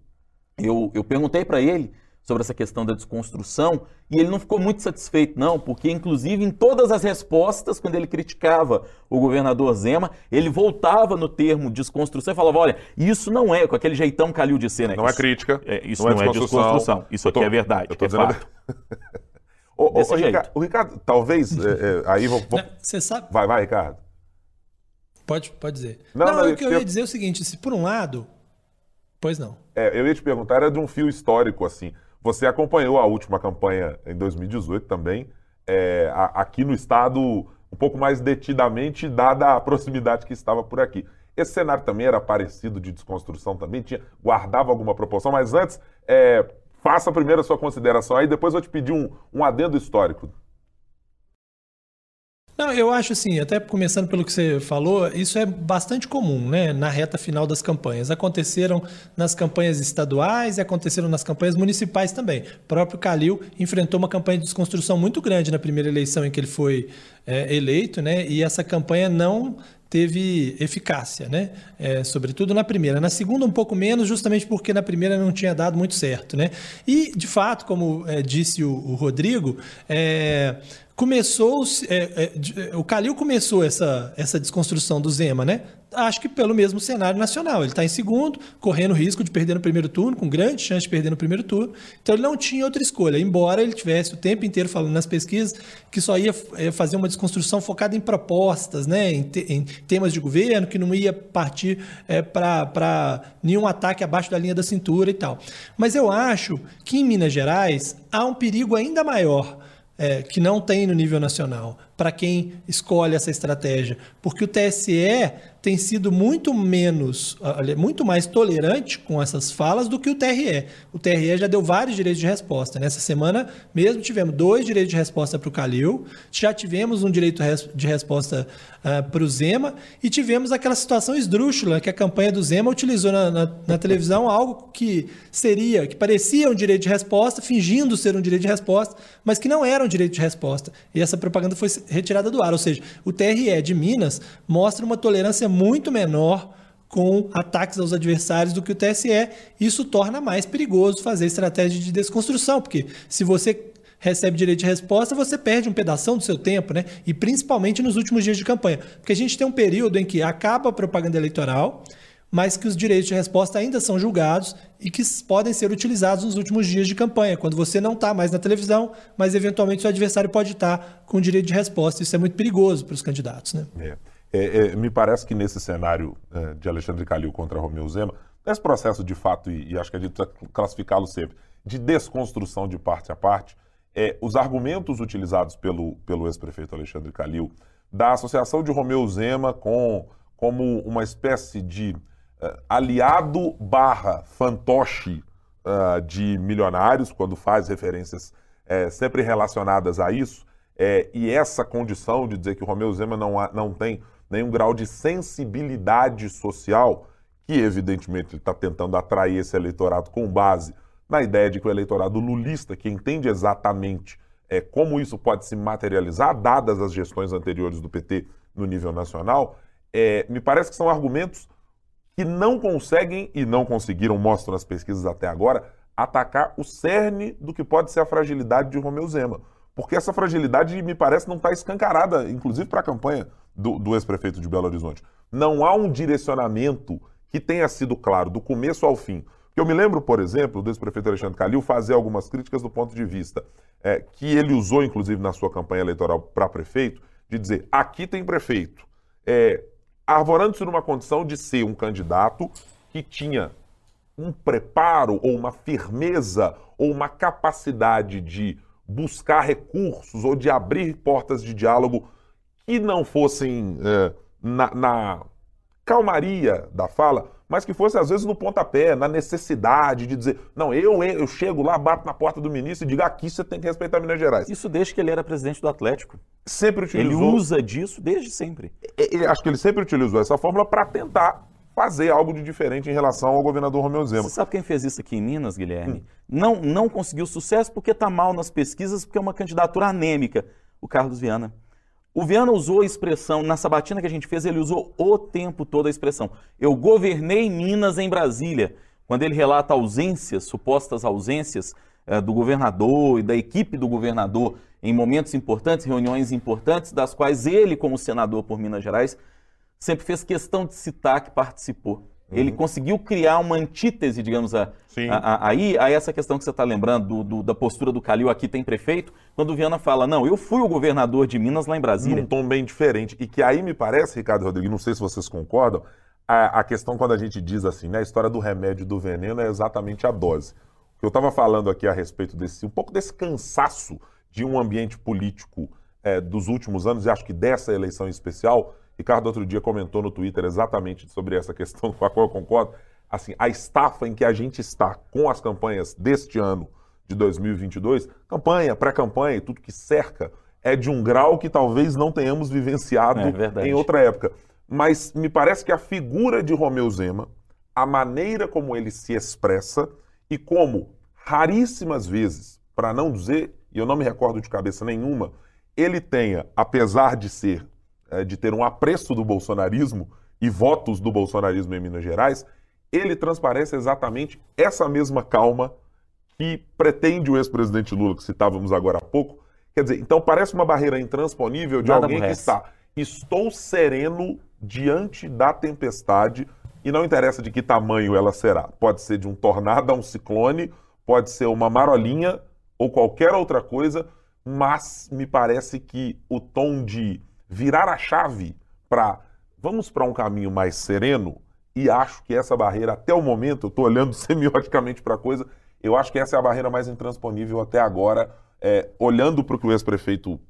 eu, eu perguntei para ele sobre essa questão da desconstrução e ele não ficou muito satisfeito, não, porque, inclusive, em todas as respostas, quando ele criticava o governador Zema, ele voltava no termo desconstrução e falava: olha, isso não é, com aquele jeitão calil de ser, né? Não é isso, é crítica. É, isso não, é não é, desconstrução. Isso aqui é verdade. Eu tô é dizendo... fato. o, o, Ricardo, o, Ricardo, talvez. é, aí vamos. Você sabe. Vai, vai, Ricardo. Pode, pode dizer. Não, não, não o que eu, eu ia dizer é o seguinte: se por um lado Pois não. É, eu ia te perguntar, era de um fio histórico, assim. Você acompanhou a última campanha em 2018 também, é, a, aqui no estado, um pouco mais detidamente, dada a proximidade que estava por aqui. Esse cenário também era parecido de desconstrução também, tinha, guardava alguma proporção, mas antes, é, faça primeiro a sua consideração aí, depois eu te pedir um, um adendo histórico. Não, eu acho assim, até começando pelo que você falou, isso é bastante comum, né? Na reta final das campanhas. Aconteceram nas campanhas estaduais e aconteceram nas campanhas municipais também. O próprio Calil enfrentou uma campanha de desconstrução muito grande na primeira eleição em que ele foi é, eleito, né? E essa campanha não teve eficácia, né? É, sobretudo na primeira. Na segunda, um pouco menos, justamente porque na primeira não tinha dado muito certo, né? E, de fato, como é, disse o, o Rodrigo, é, começou. É, é, o Calil começou essa, essa desconstrução do Zema, né? Acho que pelo mesmo cenário nacional. Ele está em segundo, correndo risco de perder no primeiro turno, com grande chance de perder no primeiro turno. Então ele não tinha outra escolha, embora ele tivesse o tempo inteiro falando nas pesquisas que só ia fazer uma desconstrução focada em propostas, né? em, te, em temas de governo, que não ia partir é, para nenhum ataque abaixo da linha da cintura e tal. Mas eu acho que em Minas Gerais há um perigo ainda maior é, que não tem no nível nacional, para quem escolhe essa estratégia, porque o TSE tem sido muito menos, muito mais tolerante com essas falas do que o TRE. O TRE já deu vários direitos de resposta. Nessa semana mesmo tivemos dois direitos de resposta para o Calil, já tivemos um direito de resposta uh, para o Zema e tivemos aquela situação esdrúxula que a campanha do Zema utilizou na, na, na televisão algo que seria, que parecia um direito de resposta, fingindo ser um direito de resposta, mas que não era um direito de resposta. E essa propaganda foi retirada do ar. Ou seja, o TRE de Minas mostra uma tolerância muito menor com ataques aos adversários do que o TSE. Isso torna mais perigoso fazer estratégia de desconstrução, porque se você recebe direito de resposta, você perde um pedaço do seu tempo, né? E principalmente nos últimos dias de campanha. Porque a gente tem um período em que acaba a propaganda eleitoral, mas que os direitos de resposta ainda são julgados e que podem ser utilizados nos últimos dias de campanha, quando você não está mais na televisão, mas eventualmente seu adversário pode estar tá com direito de resposta. Isso é muito perigoso para os candidatos. Né? É. É, é, me parece que nesse cenário é, de Alexandre Calil contra Romeu Zema, nesse processo de fato, e, e acho que a gente precisa classificá-lo sempre, de desconstrução de parte a parte, é, os argumentos utilizados pelo, pelo ex-prefeito Alexandre Calil da associação de Romeu Zema com, como uma espécie de aliado barra fantoche uh, de milionários, quando faz referências sempre relacionadas a isso, e essa condição de dizer que o Romeu Zema não, não tem nenhum grau de sensibilidade social, que evidentemente ele está tentando atrair esse eleitorado com base na ideia de que o eleitorado lulista, que entende exatamente é, como isso pode se materializar, dadas as gestões anteriores do PT no nível nacional, é, me parece que são argumentos que não conseguem e não conseguiram, mostram as pesquisas até agora, atacar o cerne do que pode ser a fragilidade de Romeu Zema. Porque essa fragilidade, me parece, não está escancarada, inclusive para a campanha do, do ex-prefeito de Belo Horizonte. Não há um direcionamento que tenha sido claro, do começo ao fim. Eu me lembro, por exemplo, do ex-prefeito Alexandre Calil fazer algumas críticas do ponto de vista é, que ele usou, inclusive, na sua campanha eleitoral para prefeito, de dizer: aqui tem prefeito. É, arvorando-se numa condição de ser um candidato que tinha um preparo ou uma firmeza ou uma capacidade de buscar recursos ou de abrir portas de diálogo que não fossem é, na, na calmaria da fala, mas que fosse às vezes no pontapé, na necessidade de dizer, não, eu, eu chego lá, bato na porta do ministro e digo, aqui você tem que respeitar Minas Gerais. Isso desde que ele era presidente do Atlético. Sempre utilizou. Ele usa disso desde sempre. acho que ele sempre utilizou essa fórmula para tentar fazer algo de diferente em relação ao governador Romeu Zema. Você sabe quem fez isso aqui em Minas, Guilherme? Hum. Não, não conseguiu sucesso porque está mal nas pesquisas, porque é uma candidatura anêmica. O Carlos Viana. O Viana usou a expressão, na sabatina que a gente fez, ele usou o tempo todo a expressão. Eu governei Minas em Brasília. Quando ele relata ausências, supostas ausências é, do governador e da equipe do governador em momentos importantes, reuniões importantes, das quais ele, como senador por Minas Gerais, sempre fez questão de citar que participou. Uhum. Ele conseguiu criar uma antítese, digamos, a, a, a, aí a essa questão que você está lembrando do, do, da postura do Calil, aqui tem prefeito, quando o Viana fala, não, eu fui o governador de Minas lá em Brasília. Num tom bem diferente. E que aí me parece, Ricardo Rodrigues, não sei se vocês concordam, a, a, questão quando a gente diz assim, né? A história do remédio do veneno é exatamente a dose. O que eu estava falando aqui a respeito desse, um pouco desse cansaço de um ambiente político é, dos últimos anos, e acho que dessa eleição em especial, Ricardo outro dia comentou no Twitter exatamente sobre essa questão com a qual eu concordo, assim, a estafa em que a gente está com as campanhas deste ano de 2022, campanha, pré-campanha e tudo que cerca, é de um grau que talvez não tenhamos vivenciado é em outra época. Mas me parece que a figura de Romeu Zema, a maneira como ele se expressa e como raríssimas vezes, para não dizer, e eu não me recordo de cabeça nenhuma, ele tenha, apesar de ser, é, de ter um apreço do bolsonarismo e votos do bolsonarismo em Minas Gerais, ele transparece exatamente essa mesma calma que pretende o ex-presidente Lula, que citávamos agora há pouco. Quer dizer, então parece uma barreira intransponível de Nada alguém que está, estou sereno diante da tempestade e não interessa de que tamanho ela será. Pode ser de um tornado a um ciclone, pode ser uma marolinha ou qualquer outra coisa, mas me parece que o tom de virar a chave para vamos para um caminho mais sereno? E acho que essa barreira até o momento, eu estou olhando semioticamente para a coisa, eu acho que essa é a barreira mais intransponível até agora, é, olhando para o que o ex-prefeito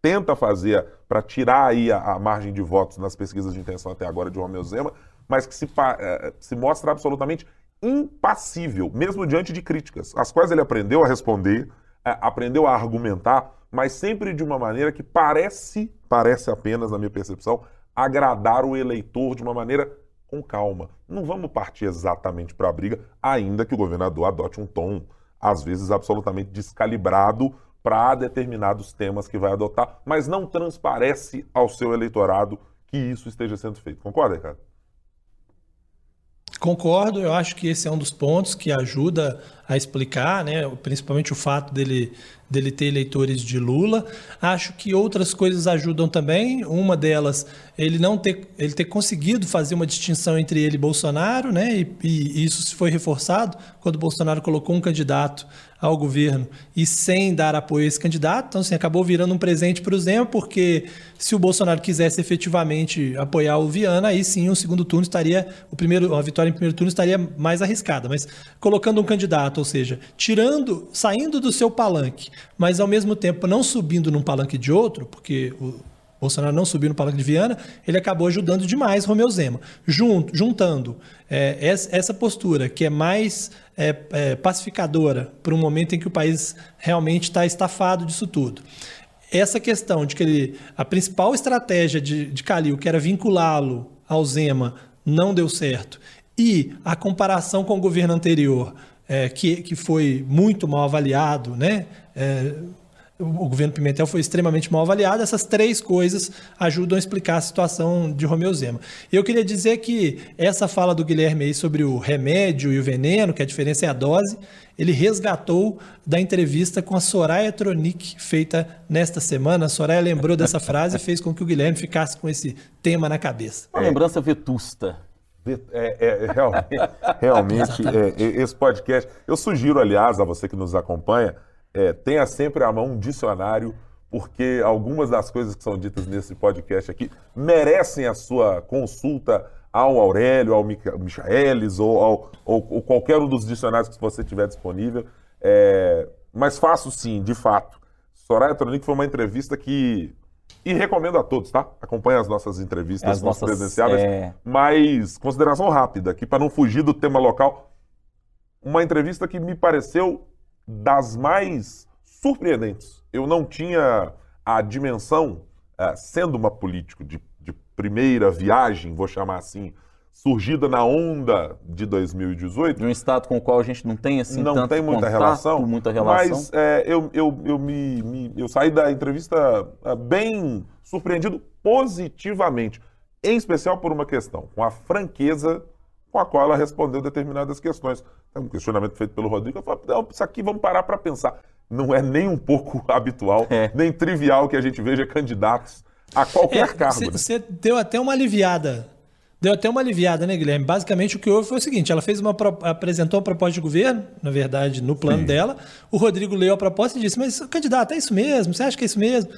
tenta fazer para tirar aí a, a, margem de votos nas pesquisas de intenção até agora de Romeu Zema, mas que se, é, se mostra absolutamente impassível, mesmo diante de críticas, as quais ele aprendeu a responder, é, aprendeu a argumentar, mas sempre de uma maneira que parece, parece apenas, na minha percepção, agradar o eleitor de uma maneira com calma. Não vamos partir exatamente para a briga, ainda que o governador adote um tom, às vezes, absolutamente descalibrado para determinados temas que vai adotar, mas não transparece ao seu eleitorado que isso esteja sendo feito. Concorda, Ricardo? Concordo, eu acho que esse é um dos pontos que ajuda a explicar, né, principalmente o fato dele, dele ter eleitores de Lula. Acho que outras coisas ajudam também. Uma delas, ele não ter, ele ter conseguido fazer uma distinção entre ele e Bolsonaro, né, e, e isso foi reforçado quando Bolsonaro colocou um candidato ao governo e sem dar apoio a esse candidato. Então, assim, acabou virando um presente para o Zema, porque se o Bolsonaro quisesse efetivamente apoiar o Viana, aí sim o segundo turno estaria, o primeiro, a vitória em primeiro turno estaria mais arriscada. Mas colocando um candidato, ou seja, tirando, saindo do seu palanque, mas ao mesmo tempo não subindo num palanque de outro, porque o Bolsonaro não subiu no Palanque de Viana, ele acabou ajudando demais Romeu Zema. Junt, juntando é, essa postura, que é mais é, é, pacificadora para um momento em que o país realmente está estafado disso tudo. Essa questão de que ele, a principal estratégia de, de Calil, que era vinculá-lo ao Zema, não deu certo. E a comparação com o governo anterior, é, que, que foi muito mal avaliado, né? É, o governo Pimentel foi extremamente mal avaliado. Essas três coisas ajudam a explicar a situação de Romeu Zema. Eu queria dizer que essa fala do Guilherme aí sobre o remédio e o veneno, que a diferença é a dose, ele resgatou da entrevista com a Soraya Tronic, feita nesta semana. A Soraya lembrou dessa frase e fez com que o Guilherme ficasse com esse tema na cabeça. Uma lembrança vetusta. É, é, é realmente, realmente é, esse podcast. Eu sugiro, aliás, a você que nos acompanha, é, tenha sempre à mão um dicionário, porque algumas das coisas que são ditas nesse podcast aqui merecem a sua consulta ao Aurélio, ao Michaelis ou, ao, ou, ou qualquer um dos dicionários que você tiver disponível. É, mas faço sim, de fato. Soraya Tronic foi uma entrevista que. E recomendo a todos, tá? Acompanhe as nossas entrevistas as nossas, presenciais. É... Mas, consideração rápida, aqui para não fugir do tema local. Uma entrevista que me pareceu das mais surpreendentes. Eu não tinha a dimensão, uh, sendo uma político de, de primeira viagem, vou chamar assim, surgida na onda de 2018. De um estado com o qual a gente não tem assim não tem muita contato, relação, muita relação. Mas é, eu, eu, eu, me, me, eu saí da entrevista é, bem surpreendido positivamente, em especial por uma questão, com a franqueza com a qual ela respondeu determinadas questões. É um questionamento feito pelo Rodrigo. Eu falei, não, isso aqui vamos parar para pensar. Não é nem um pouco habitual, é. nem trivial que a gente veja candidatos a qualquer é, cargo. Você né? deu até uma aliviada. Deu até uma aliviada, né, Guilherme? Basicamente o que houve foi o seguinte: ela fez uma apresentou a proposta de governo, na verdade, no plano Sim. dela. O Rodrigo leu a proposta e disse: Mas, candidato, é isso mesmo? Você acha que é isso mesmo?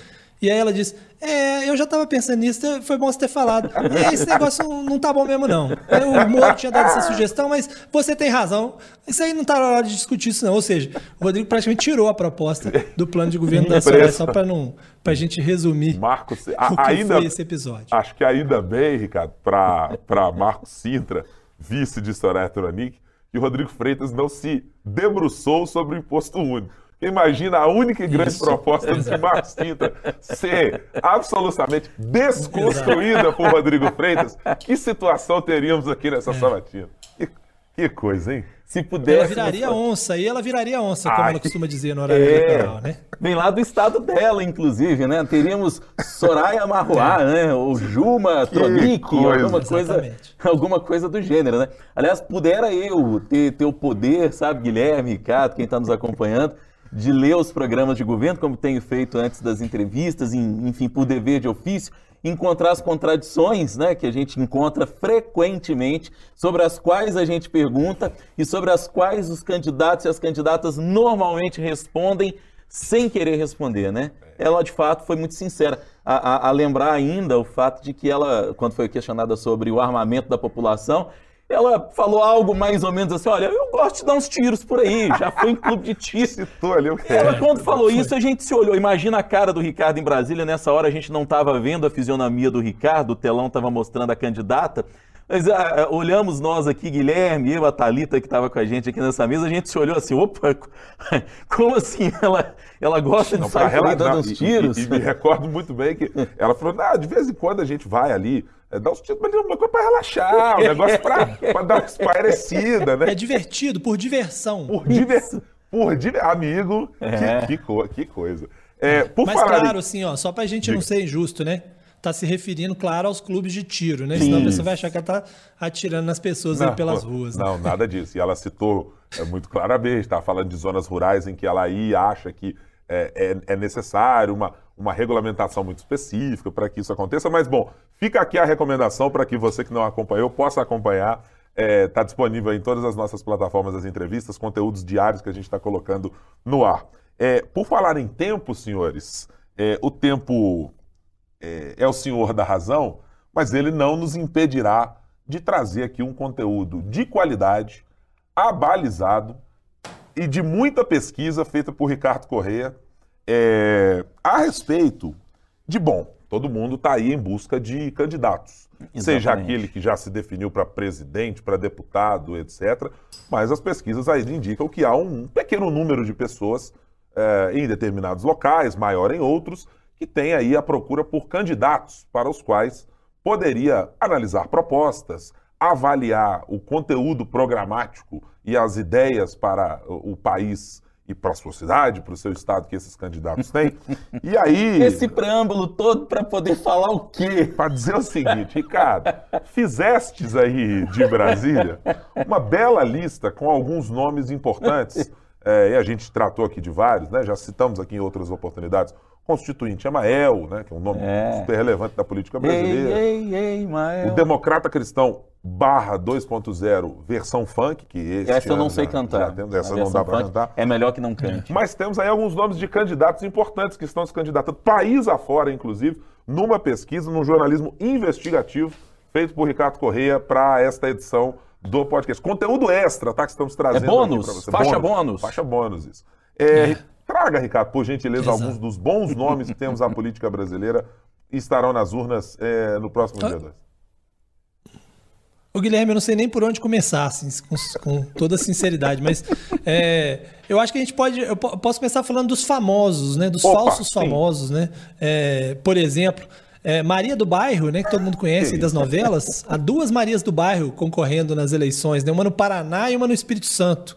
E aí ela disse: É, eu já tava pensando nisso, foi bom você ter falado. É, esse negócio não tá bom mesmo, não. O Moro tinha dado essa sugestão, mas você tem razão. Isso aí não tá na hora de discutir isso, não. Ou seja, o Rodrigo praticamente tirou a proposta do plano de governo da Soraya, só para não pra gente resumir Marcos, a, o que ainda, foi esse episódio. Acho que ainda bem, Ricardo, para Marcos Sintra, vice de Soraya Tronic, que o Rodrigo Freitas não se debruçou sobre o imposto único. Imagina a única e grande Isso, proposta de Marcos Quinta ser absolutamente desconstruída Exato. por Rodrigo Freitas. Que situação teríamos aqui nessa é. sabatina? Que, que coisa, hein? Se pudesse. Ela viraria onça, e ela viraria onça, como Ai, ela costuma dizer no horário é, eleitoral, né? Vem lá do estado dela, inclusive, né? Teríamos Soraya Marroá, é. né? Ou Juma Tronic, alguma coisa, alguma coisa do gênero, né? Aliás, pudera eu ter, ter o poder, sabe, Guilherme, Ricardo, quem está nos acompanhando, de ler os programas de governo, como tenho feito antes das entrevistas, enfim, por dever de ofício, encontrar as contradições né, que a gente encontra frequentemente, sobre as quais a gente pergunta e sobre as quais os candidatos e as candidatas normalmente respondem sem querer responder, né? Ela, de fato, foi muito sincera. A, a, a lembrar ainda o fato de que ela, quando foi questionada sobre o armamento da população, ela falou algo mais ou menos assim: olha, eu gosto de dar uns tiros por aí, já fui em clube de tiro. Citou ali o que Ela, quando falou isso, a gente se olhou. Imagina a cara do Ricardo em Brasília, nessa hora a gente não estava vendo a fisionomia do Ricardo, o telão estava mostrando a candidata. Mas ah, ah, olhamos nós aqui, Guilherme, eu, a Thalita que estava com a gente aqui nessa mesa, a gente se olhou assim, opa, como assim ela, ela gosta de não, sair ela, dando uns tiros? E, e, e, me recordo muito bem que ela falou, ah, de vez em quando a gente vai ali, é, dá uns tiros, mas é uma coisa para relaxar, um negócio para dar uma espairecida, né? É divertido, por diversão. Por diversão. Por diver... Amigo, é. que, que, que, coisa. É, por Mas falar claro, assim, ó, só pra gente Diga. não ser injusto, né? Está se referindo, claro, aos clubes de tiro, né? Senão a pessoa vai achar que ela está atirando nas pessoas não, pelas ruas. Né? Não, nada disso. E ela citou é, muito claramente, estava falando de zonas rurais em que ela aí acha que é, é, é necessário uma, uma regulamentação muito específica para que isso aconteça. Mas, bom, fica aqui a recomendação para que você que não acompanhou possa acompanhar. Está é, disponível em todas as nossas plataformas as entrevistas, conteúdos diários que a gente está colocando no ar. É, por falar em tempo, senhores, é, o tempo é, é o senhor da razão, mas ele não nos impedirá de trazer aqui um conteúdo de qualidade, abalizado e de muita pesquisa feita por Ricardo Correia é, a respeito de, bom, todo mundo está aí em busca de candidatos. Exatamente. Seja aquele que já se definiu para presidente, para deputado, etc. Mas as pesquisas aí indicam que há um pequeno número de pessoas é, em determinados locais, maior em outros, que tem aí a procura por candidatos para os quais poderia analisar propostas, avaliar o conteúdo programático e as ideias para o país e para a sua cidade, para o seu estado que esses candidatos têm. E aí. Esse preâmbulo todo para poder falar o quê? Para dizer o seguinte, Ricardo, fizestes aí de Brasília uma bela lista com alguns nomes importantes. É, e a gente tratou aqui de vários, né? Já citamos aqui em outras oportunidades constituinte é Mael, né, que é um nome é. super relevante da política brasileira. Ei, ei, ei, Mael. O Democrata Cristão barra 2.0 versão funk, que esse Essa eu não sei cantar. Temos, essa não dá para cantar. É melhor que não cante. Mas temos aí alguns nomes de candidatos importantes que estão se candidatando, país afora, inclusive, numa pesquisa, num jornalismo investigativo feito por Ricardo Correia para esta edição do podcast. Conteúdo extra, tá? Que estamos trazendo. É bônus, faixa bônus. bônus. Faixa bônus, isso. É, Traga, Ricardo, por gentileza, Exato. alguns dos bons nomes que temos à política brasileira estarão nas urnas é, no próximo dia 2. O Guilherme, eu não sei nem por onde começar, assim, com, com, toda sinceridade, mas é, eu acho que a gente pode. Eu posso começar falando dos famosos, né? Dos Opa, falsos sim. famosos, né? É, por exemplo, é, Maria do Bairro, né? Que todo mundo conhece das novelas. Há duas Marias do Bairro concorrendo nas eleições, né? Uma no Paraná e uma no Espírito Santo.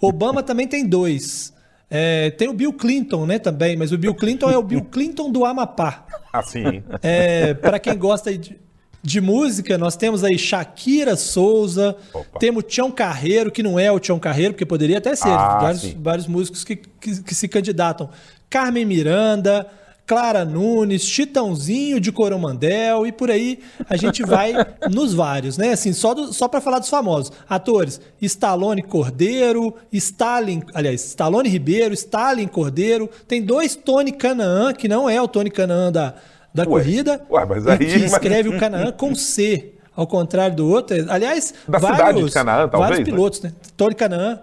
Obama também tem dois. É, tem o Bill Clinton, né, também, mas o Bill Clinton é o Bill Clinton do Amapá. Assim. É, para quem gosta de, de, música, nós temos aí Shakira Souza, Opa. temos Tião Carreiro, que não é o Tião Carreiro, porque poderia até ser, ah, vários, vários, músicos que, que, que, se candidatam. Carmen Miranda, Clara Nunes, Chitãozinho de Coromandel e por aí a gente vai nos vários, né? Assim, só, do, só para falar dos famosos. Atores: Stallone Cordeiro, Stalin, aliás, Stallone Ribeiro, Stalin Cordeiro. Tem dois Tony Canaan, que não é o Tony Canaan da, da ué, corrida, ué, mas aí, que escreve o Canaan com C, ao contrário do outro. Aliás, da vários, cidade de Canaã, talvez, vários né? pilotos, né? Tony Canaan.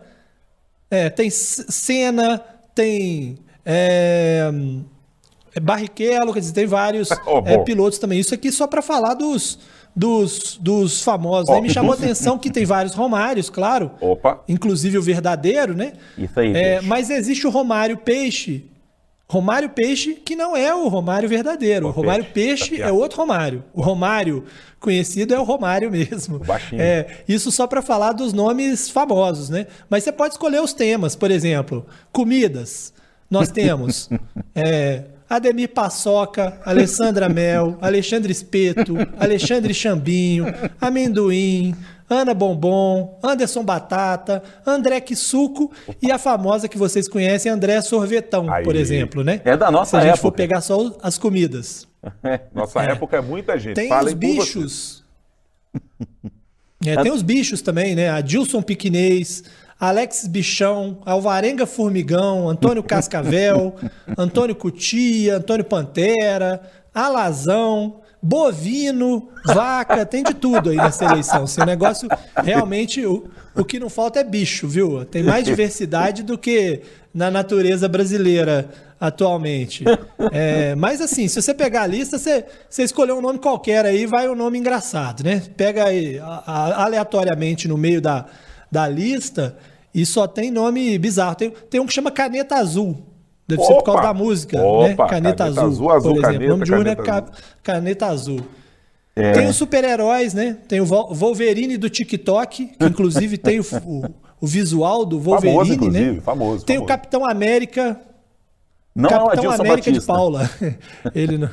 É, tem Senna, tem. É, Barrichello, quer dizer, tem vários oh, é, pilotos também. Isso aqui só para falar dos, dos, dos famosos. Oh, né? Me chamou a atenção que tem vários Romários, claro. Opa. Inclusive o verdadeiro, né? Isso aí. É, mas existe o Romário Peixe. Romário Peixe, que não é o Romário verdadeiro. O, o Romário Peixe, Peixe tá é outro Romário. O Romário conhecido é o Romário mesmo. baixinho. É, isso só para falar dos nomes famosos, né? Mas você pode escolher os temas, por exemplo, comidas. Nós temos é, Ademir Paçoca, Alessandra Mel, Alexandre Espeto, Alexandre Chambinho, Amendoim, Ana Bombom, Anderson Batata, André Quisuco e a famosa que vocês conhecem, André Sorvetão, Aí. por exemplo, né? É da nossa época. Se a gente época. for pegar só as comidas. Nossa é. época é muita gente. Tem Falem os bichos. É, tem os bichos também, né? Adilson Piquinês, Alex Bichão, Alvarenga Formigão, Antônio Cascavel, Antônio Cutia, Antônio Pantera, Alazão, bovino, vaca, tem de tudo aí nessa eleição. Assim, o negócio realmente, o, o que não falta é bicho, viu? Tem mais diversidade do que na natureza brasileira atualmente. É, mas assim, se você pegar a lista, você, você escolher um nome qualquer aí, vai um nome engraçado, né? Pega aí a, a, aleatoriamente no meio da da lista e só tem nome bizarro. Tem, tem um que chama Caneta Azul. Deve Opa! ser por causa da música, né? Opa, né? Caneta, caneta Azul, azul, azul, por exemplo. Caneta, o nome de urna é ca... Caneta Azul. É. Tem os super-heróis, né? Tem o Wolverine do TikTok, que inclusive tem o, o, o, visual do Wolverine, famoso, inclusive, né? Famoso, tem famoso. o Capitão América. Não Capitão é o Adilson América Batista. de Paula. Ele não,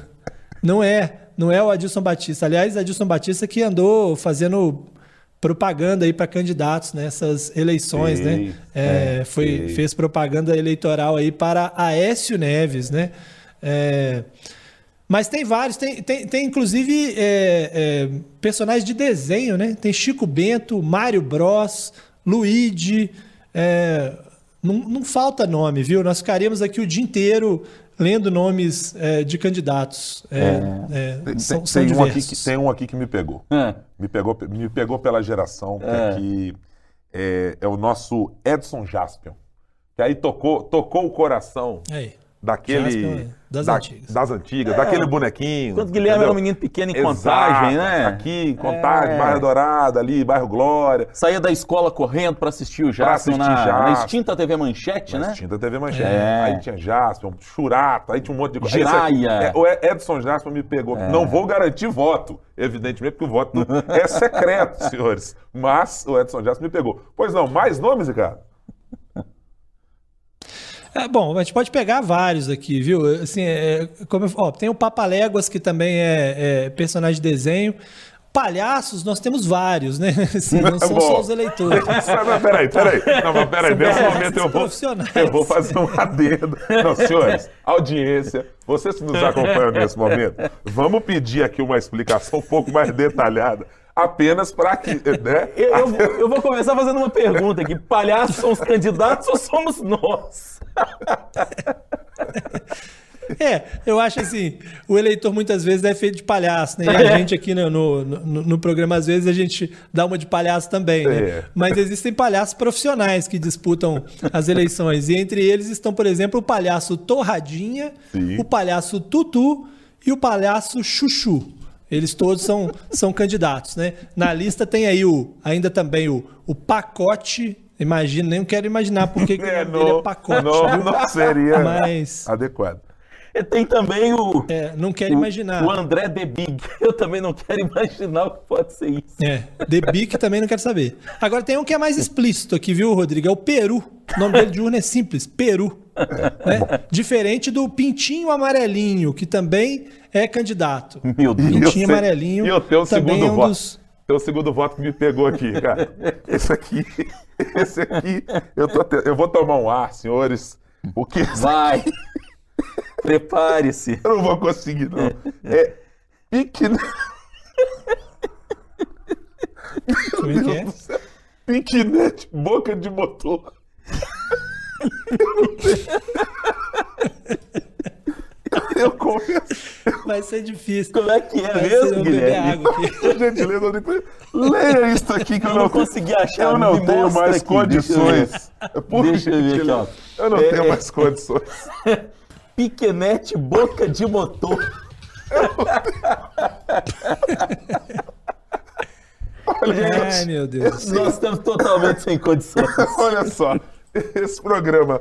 não é, não é o Adilson Batista. Aliás, Adilson Batista que andou fazendo propaganda aí para candidatos nessas eleições, né? sim, né? É, é, foi, fez propaganda eleitoral aí para Aécio Neves, né? É, mas tem vários, tem, tem, tem inclusive é, é, personagens de desenho, né? Tem Chico Bento, Mário Bros, Luigi. É, não, não falta nome, viu? Nós ficaríamos aqui o dia inteiro lendo nomes é, de candidatos. É, é, tem, são, são tem, um aqui que, tem um aqui que me pegou. É. Me pegou, me pegou pela geração, é. que é, é, o nosso Edson Jaspion. Que aí tocou, tocou o coração aí. daquele. Jaspion, das da, antigas. Das antigas, daquele bonequinho. Quando Guilherme entendeu? era um menino pequeno em Exato, contagem, né? Aqui, em contagem, bairro Dourado, ali, bairro Glória. Saía da escola correndo para assistir o Jaspion na, na, extinta TV Manchete, na né? extinta TV Manchete. Aí tinha Jaspion, Churato, aí tinha um monte de coisa. Giraia. É, o Edson Jaspion me pegou. Não vou garantir voto, evidentemente, porque o voto é secreto, senhores. Mas o Edson Jaspion me pegou. Pois não, mais nomes, Ricardo? É, bom, a gente pode pegar vários aqui, viu? Assim, é, como, ó, tem o Papaléguas, que também é, é, personagem de desenho. Palhaços, nós temos vários, né? Assim, não são só os eleitores. Mas, peraí, peraí. Não, mas peraí, nesse momento eu vou, eu vou fazer um adendo. Não, senhores, audiência, vocês que nos acompanham nesse momento, vamos pedir aqui uma explicação um pouco mais detalhada apenas para que. Né? Eu, eu, vou, eu, vou, começar fazendo uma pergunta aqui: palhaços são os candidatos ou somos nós? É, eu acho assim, o eleitor muitas vezes é feito de palhaço, né? E a gente aqui no, no, no, no, programa, às vezes, a gente dá uma de palhaço também, né? É. Mas existem palhaços profissionais que disputam as eleições. E entre eles estão, por exemplo, o palhaço Torradinha, Sim. o palhaço Tutu e o palhaço Chuchu. Eles todos são, são candidatos, né? Na lista tem aí o, ainda também o, o pacote. Imagina, nem quero imaginar porque que é, no, é pacote. Não, não seria Mas... adequado. E tem também o. É, não quero o, imaginar. O André The Big. Eu também não quero imaginar o que pode ser isso. É, The Big também não quero saber. Agora tem um que é mais explícito aqui, viu, Rodrigo? É o Peru. O nome dele de urna é simples: Peru. Né? Diferente do Pintinho Amarelinho, que também é candidato. Meu Deus. Pintinho Amarelinho. E eu tenho o segundo é um voto. Dos... Tem o segundo voto que me pegou aqui, cara. Esse aqui, esse aqui, eu, tô eu vou tomar um ar, senhores. O que vai? Prepare-se. Eu não vou conseguir, não. É piquenete. Como é que é? Piquenete, boca de motor. Eu confesso. Vai ser difícil. Como é que é Vai mesmo, eu Guilherme? água aqui. Por gentileza, leia isso aqui que eu, Eu não, não consegui achar. Eu não me tenho mais aqui, condições. Por Deixa eu ver aqui, ó. Eu não É, tenho é. mais condições. Piquenete boca de motor. Olha, Ai, gente, meu Deus. Nós estamos totalmente sem condições. olha só. Esse programa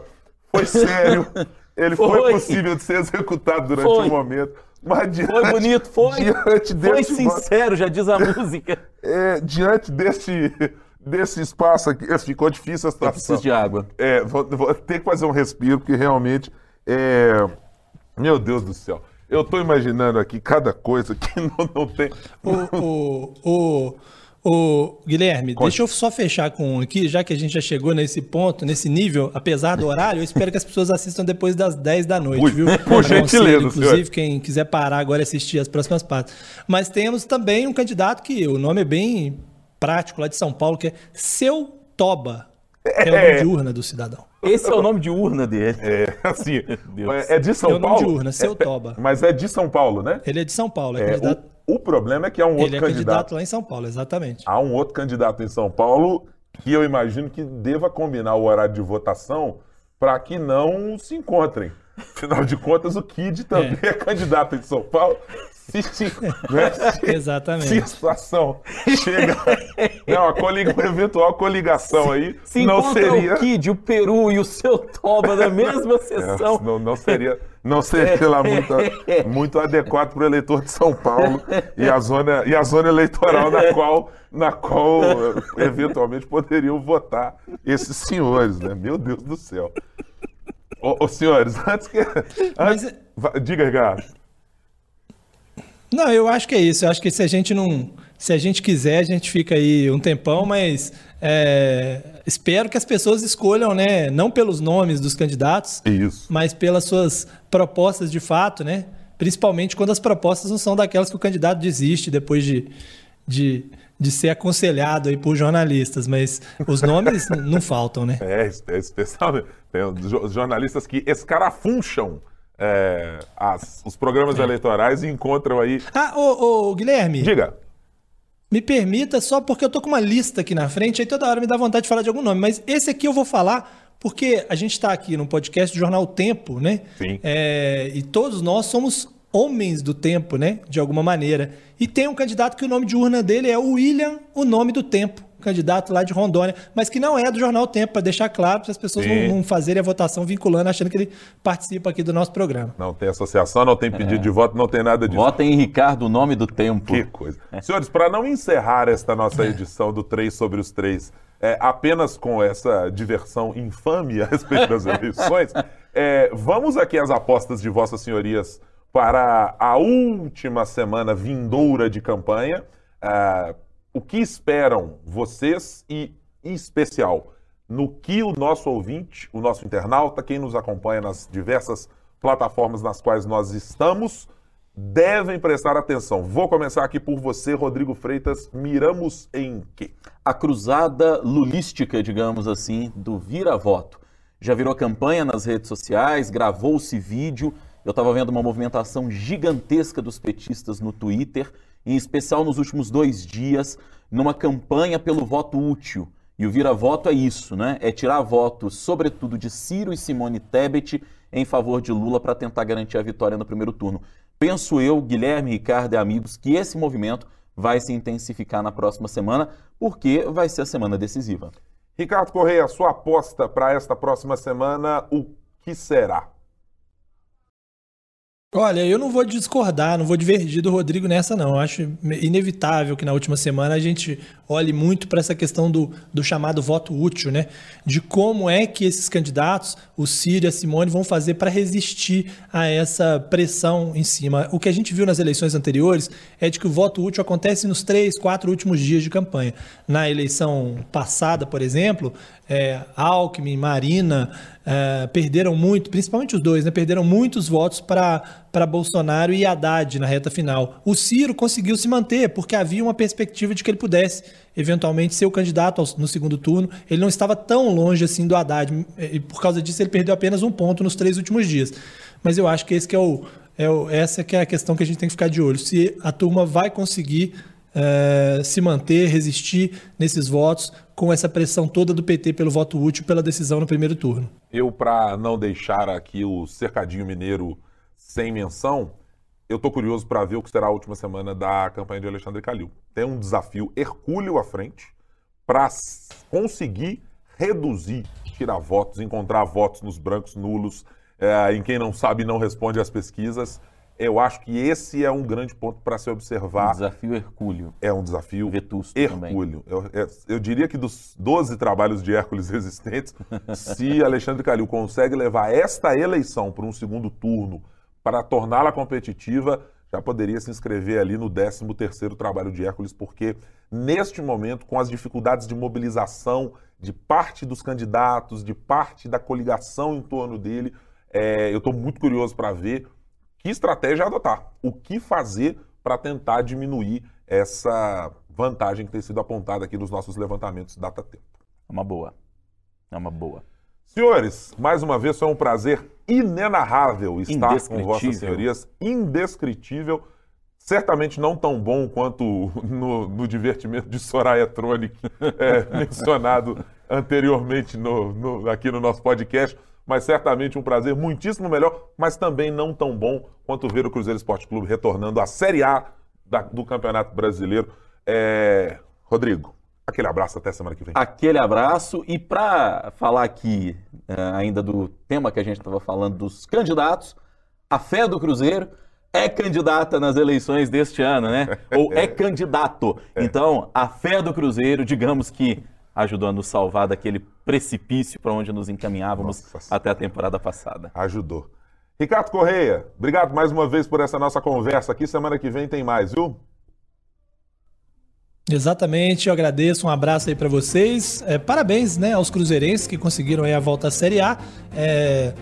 foi sério. Ele foi, Foi. possível de ser executado durante Foi. um momento. Mas diante, Foi bonito, foi. diante Foi sincero, já diz a música. é, diante desse, desse espaço aqui, ficou difícil a Eu situação. preciso de água. É, vou, vou ter que fazer um respiro, porque realmente é. Meu Deus do céu. Eu tô imaginando aqui cada coisa que não, não tem. O, o, o, o Guilherme, deixa eu só fechar com um aqui, já que a gente já chegou nesse ponto, nesse nível, apesar do horário, eu espero que as pessoas assistam depois das 10 da noite, Por- viu? por gentileza, Inclusive, senhor. quem quiser parar agora e assistir as próximas partes. Mas temos também um candidato que o nome é bem prático lá de São Paulo, que é Seu Toba. É o nome de urna do cidadão. Esse é o nome de urna dele. É, assim, é de São É o nome Paulo. de urna, seu É, Toba. Mas é de São Paulo, né? Ele é de São Paulo, é, É, candidato. o, o problema é que há um outro Ele é candidato. candidato lá em São Paulo, exatamente. Há um outro candidato em São Paulo que eu imagino que deva combinar o horário de votação para que não se encontrem. Afinal de contas, o Kid também é, candidato em São Paulo. Se, se, né, Exatamente. se a situação chega. Não, a coliga, uma eventual coligação aí Se não seria. o Kid, o Peru e o seu Toba na mesma É, sessão. não, não seria, não seria lá muito, muito adequado para o eleitor de São Paulo e a zona, e a zona eleitoral na qual, na qual eh, eventualmente poderiam votar esses senhores, né? Meu Deus do céu. Ô, ô, senhores, antes que. Mas- Antes, va- diga, Ricardo. Não, eu acho que é isso. Eu acho que se a gente não. Se a gente quiser, a gente fica aí um tempão, mas é, espero que as pessoas escolham, né? Não pelos nomes dos candidatos, Isso. mas pelas suas propostas de fato, né? Principalmente quando as propostas não são daquelas que o candidato desiste depois de, de, de ser aconselhado aí por jornalistas. Mas os nomes não faltam, né? É, é especial. Tem os jornalistas que escarafuncham eh, as- os programas eleitorais e encontram aí. Ah, ô, ô, Guilherme. Diga. Me permita, só porque eu tô com uma lista aqui na frente, aí toda hora me dá vontade de falar de algum nome, mas esse aqui eu vou falar porque a gente está aqui no podcast do Jornal Tempo, né? Sim. É, e todos nós somos homens do tempo, né? De alguma maneira. E tem um candidato que o nome de urna dele é William, o nome do tempo, candidato lá de Rondônia, mas que não é do Jornal Tempo, para deixar claro, para as pessoas não, não fazerem a votação vinculando, achando que ele participa aqui do nosso programa. Não tem associação, não tem pedido de voto, não tem nada disso. Votem em Ricardo, o nome do tempo. Que coisa. Senhores, para não encerrar esta nossa edição do 3 sobre os 3 é, apenas com essa diversão infame a respeito das eleições, é, vamos aqui às apostas de Vossas Senhorias para a última semana vindoura de campanha. Ah, o que esperam vocês e, em especial, no que o nosso ouvinte, o nosso internauta, quem nos acompanha nas diversas plataformas nas quais nós estamos, devem prestar atenção. Vou começar aqui por você, Rodrigo Freitas. Miramos em quê? a cruzada lulística, digamos assim, do vira-voto. Já virou campanha nas redes sociais, gravou-se vídeo. Eu estava vendo uma movimentação gigantesca dos petistas no Twitter, em especial nos últimos dois dias, numa campanha pelo voto útil. E o vira-voto é isso, né? É tirar votos, sobretudo de Ciro e Simone Tebet, em favor de Lula para tentar garantir a vitória no primeiro turno. Penso eu, Guilherme, Ricardo e amigos, que esse movimento vai se intensificar na próxima semana, porque vai ser a semana decisiva. Ricardo Correia, sua aposta para esta próxima semana, o que será? Olha, eu não vou discordar, não vou divergir do Rodrigo nessa, não. Eu acho inevitável que na última semana a gente olhe muito para essa questão do, do chamado voto útil, né? De como é que esses candidatos, o Ciro e a Simone, vão fazer para resistir a essa pressão em cima. O que a gente viu nas eleições anteriores é de que o voto útil acontece nos três, quatro últimos dias de campanha. Na eleição passada, por exemplo, é, Alckmin, Marina uh, perderam muito, principalmente os dois, né? Perderam muitos votos para Bolsonaro e Haddad na reta final. O Ciro conseguiu se manter, porque havia uma perspectiva de que ele pudesse eventualmente ser o candidato no segundo turno. Ele não estava tão longe assim do Haddad, e por causa disso ele perdeu apenas um ponto nos três últimos dias. Mas eu acho que esse que é o, é o, essa que é a questão que a gente tem que ficar de olho. Se a turma vai conseguir é, se manter, resistir nesses votos, com essa pressão toda do PT pelo voto útil, pela decisão no primeiro turno. Eu, para não deixar aqui o cercadinho mineiro sem menção, eu estou curioso para ver o que será a última semana da campanha de Alexandre Calil. Tem um desafio hercúleo à frente para conseguir reduzir, tirar votos, encontrar votos nos brancos nulos, é, em quem não sabe não responde às pesquisas eu acho que esse é um grande ponto para se observar. Um desafio hercúleo. É um desafio Vetusto hercúleo. Eu, eu, eu, diria que dos 12 trabalhos de Hércules existentes, se Alexandre Calil consegue levar esta eleição para um segundo turno para torná-la competitiva, já poderia se inscrever ali no 13º trabalho de Hércules, porque neste momento, com as dificuldades de mobilização de parte dos candidatos, de parte da coligação em torno dele, é, eu estou muito curioso para ver que estratégia adotar, o que fazer para tentar diminuir essa vantagem que tem sido apontada aqui nos nossos levantamentos data-tempo. É uma boa. É uma boa. Senhores, mais uma vez foi um prazer inenarrável estar com vossas senhorias, indescritível, certamente não tão bom quanto no, no divertimento de Soraya Tronic, é, mencionado anteriormente no, no, aqui no nosso podcast, mas certamente um prazer muitíssimo melhor, mas também não tão bom quanto ver o Cruzeiro Esporte Clube retornando à Série A da, do Campeonato Brasileiro. É... Rodrigo, aquele abraço até semana que vem. Aquele abraço e para falar aqui uh, ainda do tema que a gente estava falando dos candidatos, a fé do Cruzeiro é candidata nas eleições deste ano, né? Ou é candidato. É. Então, a fé do Cruzeiro, digamos que ajudou a nos salvar daquele precipício para onde nos encaminhávamos Nossa. até a temporada passada. Ajudou. Ricardo Correia, obrigado mais uma vez por essa nossa conversa aqui. Semana que vem tem mais, viu? Exatamente, eu agradeço, um abraço aí para vocês. É, parabéns né, aos cruzeirenses que conseguiram aí a volta à Série A. É,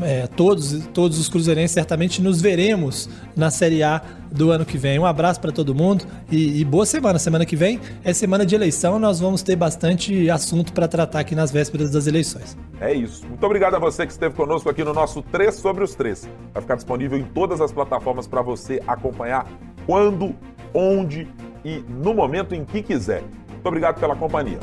é, todos, todos os cruzeirenses certamente nos veremos na Série A do ano que vem. Um abraço para todo mundo e, e, boa semana. Semana que vem é semana de eleição, nós vamos ter bastante assunto para tratar aqui nas vésperas das eleições. É isso. Muito obrigado a você que esteve conosco aqui no nosso 3 sobre os 3. Vai ficar disponível em todas as plataformas para você acompanhar quando, onde e no momento em que quiser. Muito obrigado pela companhia.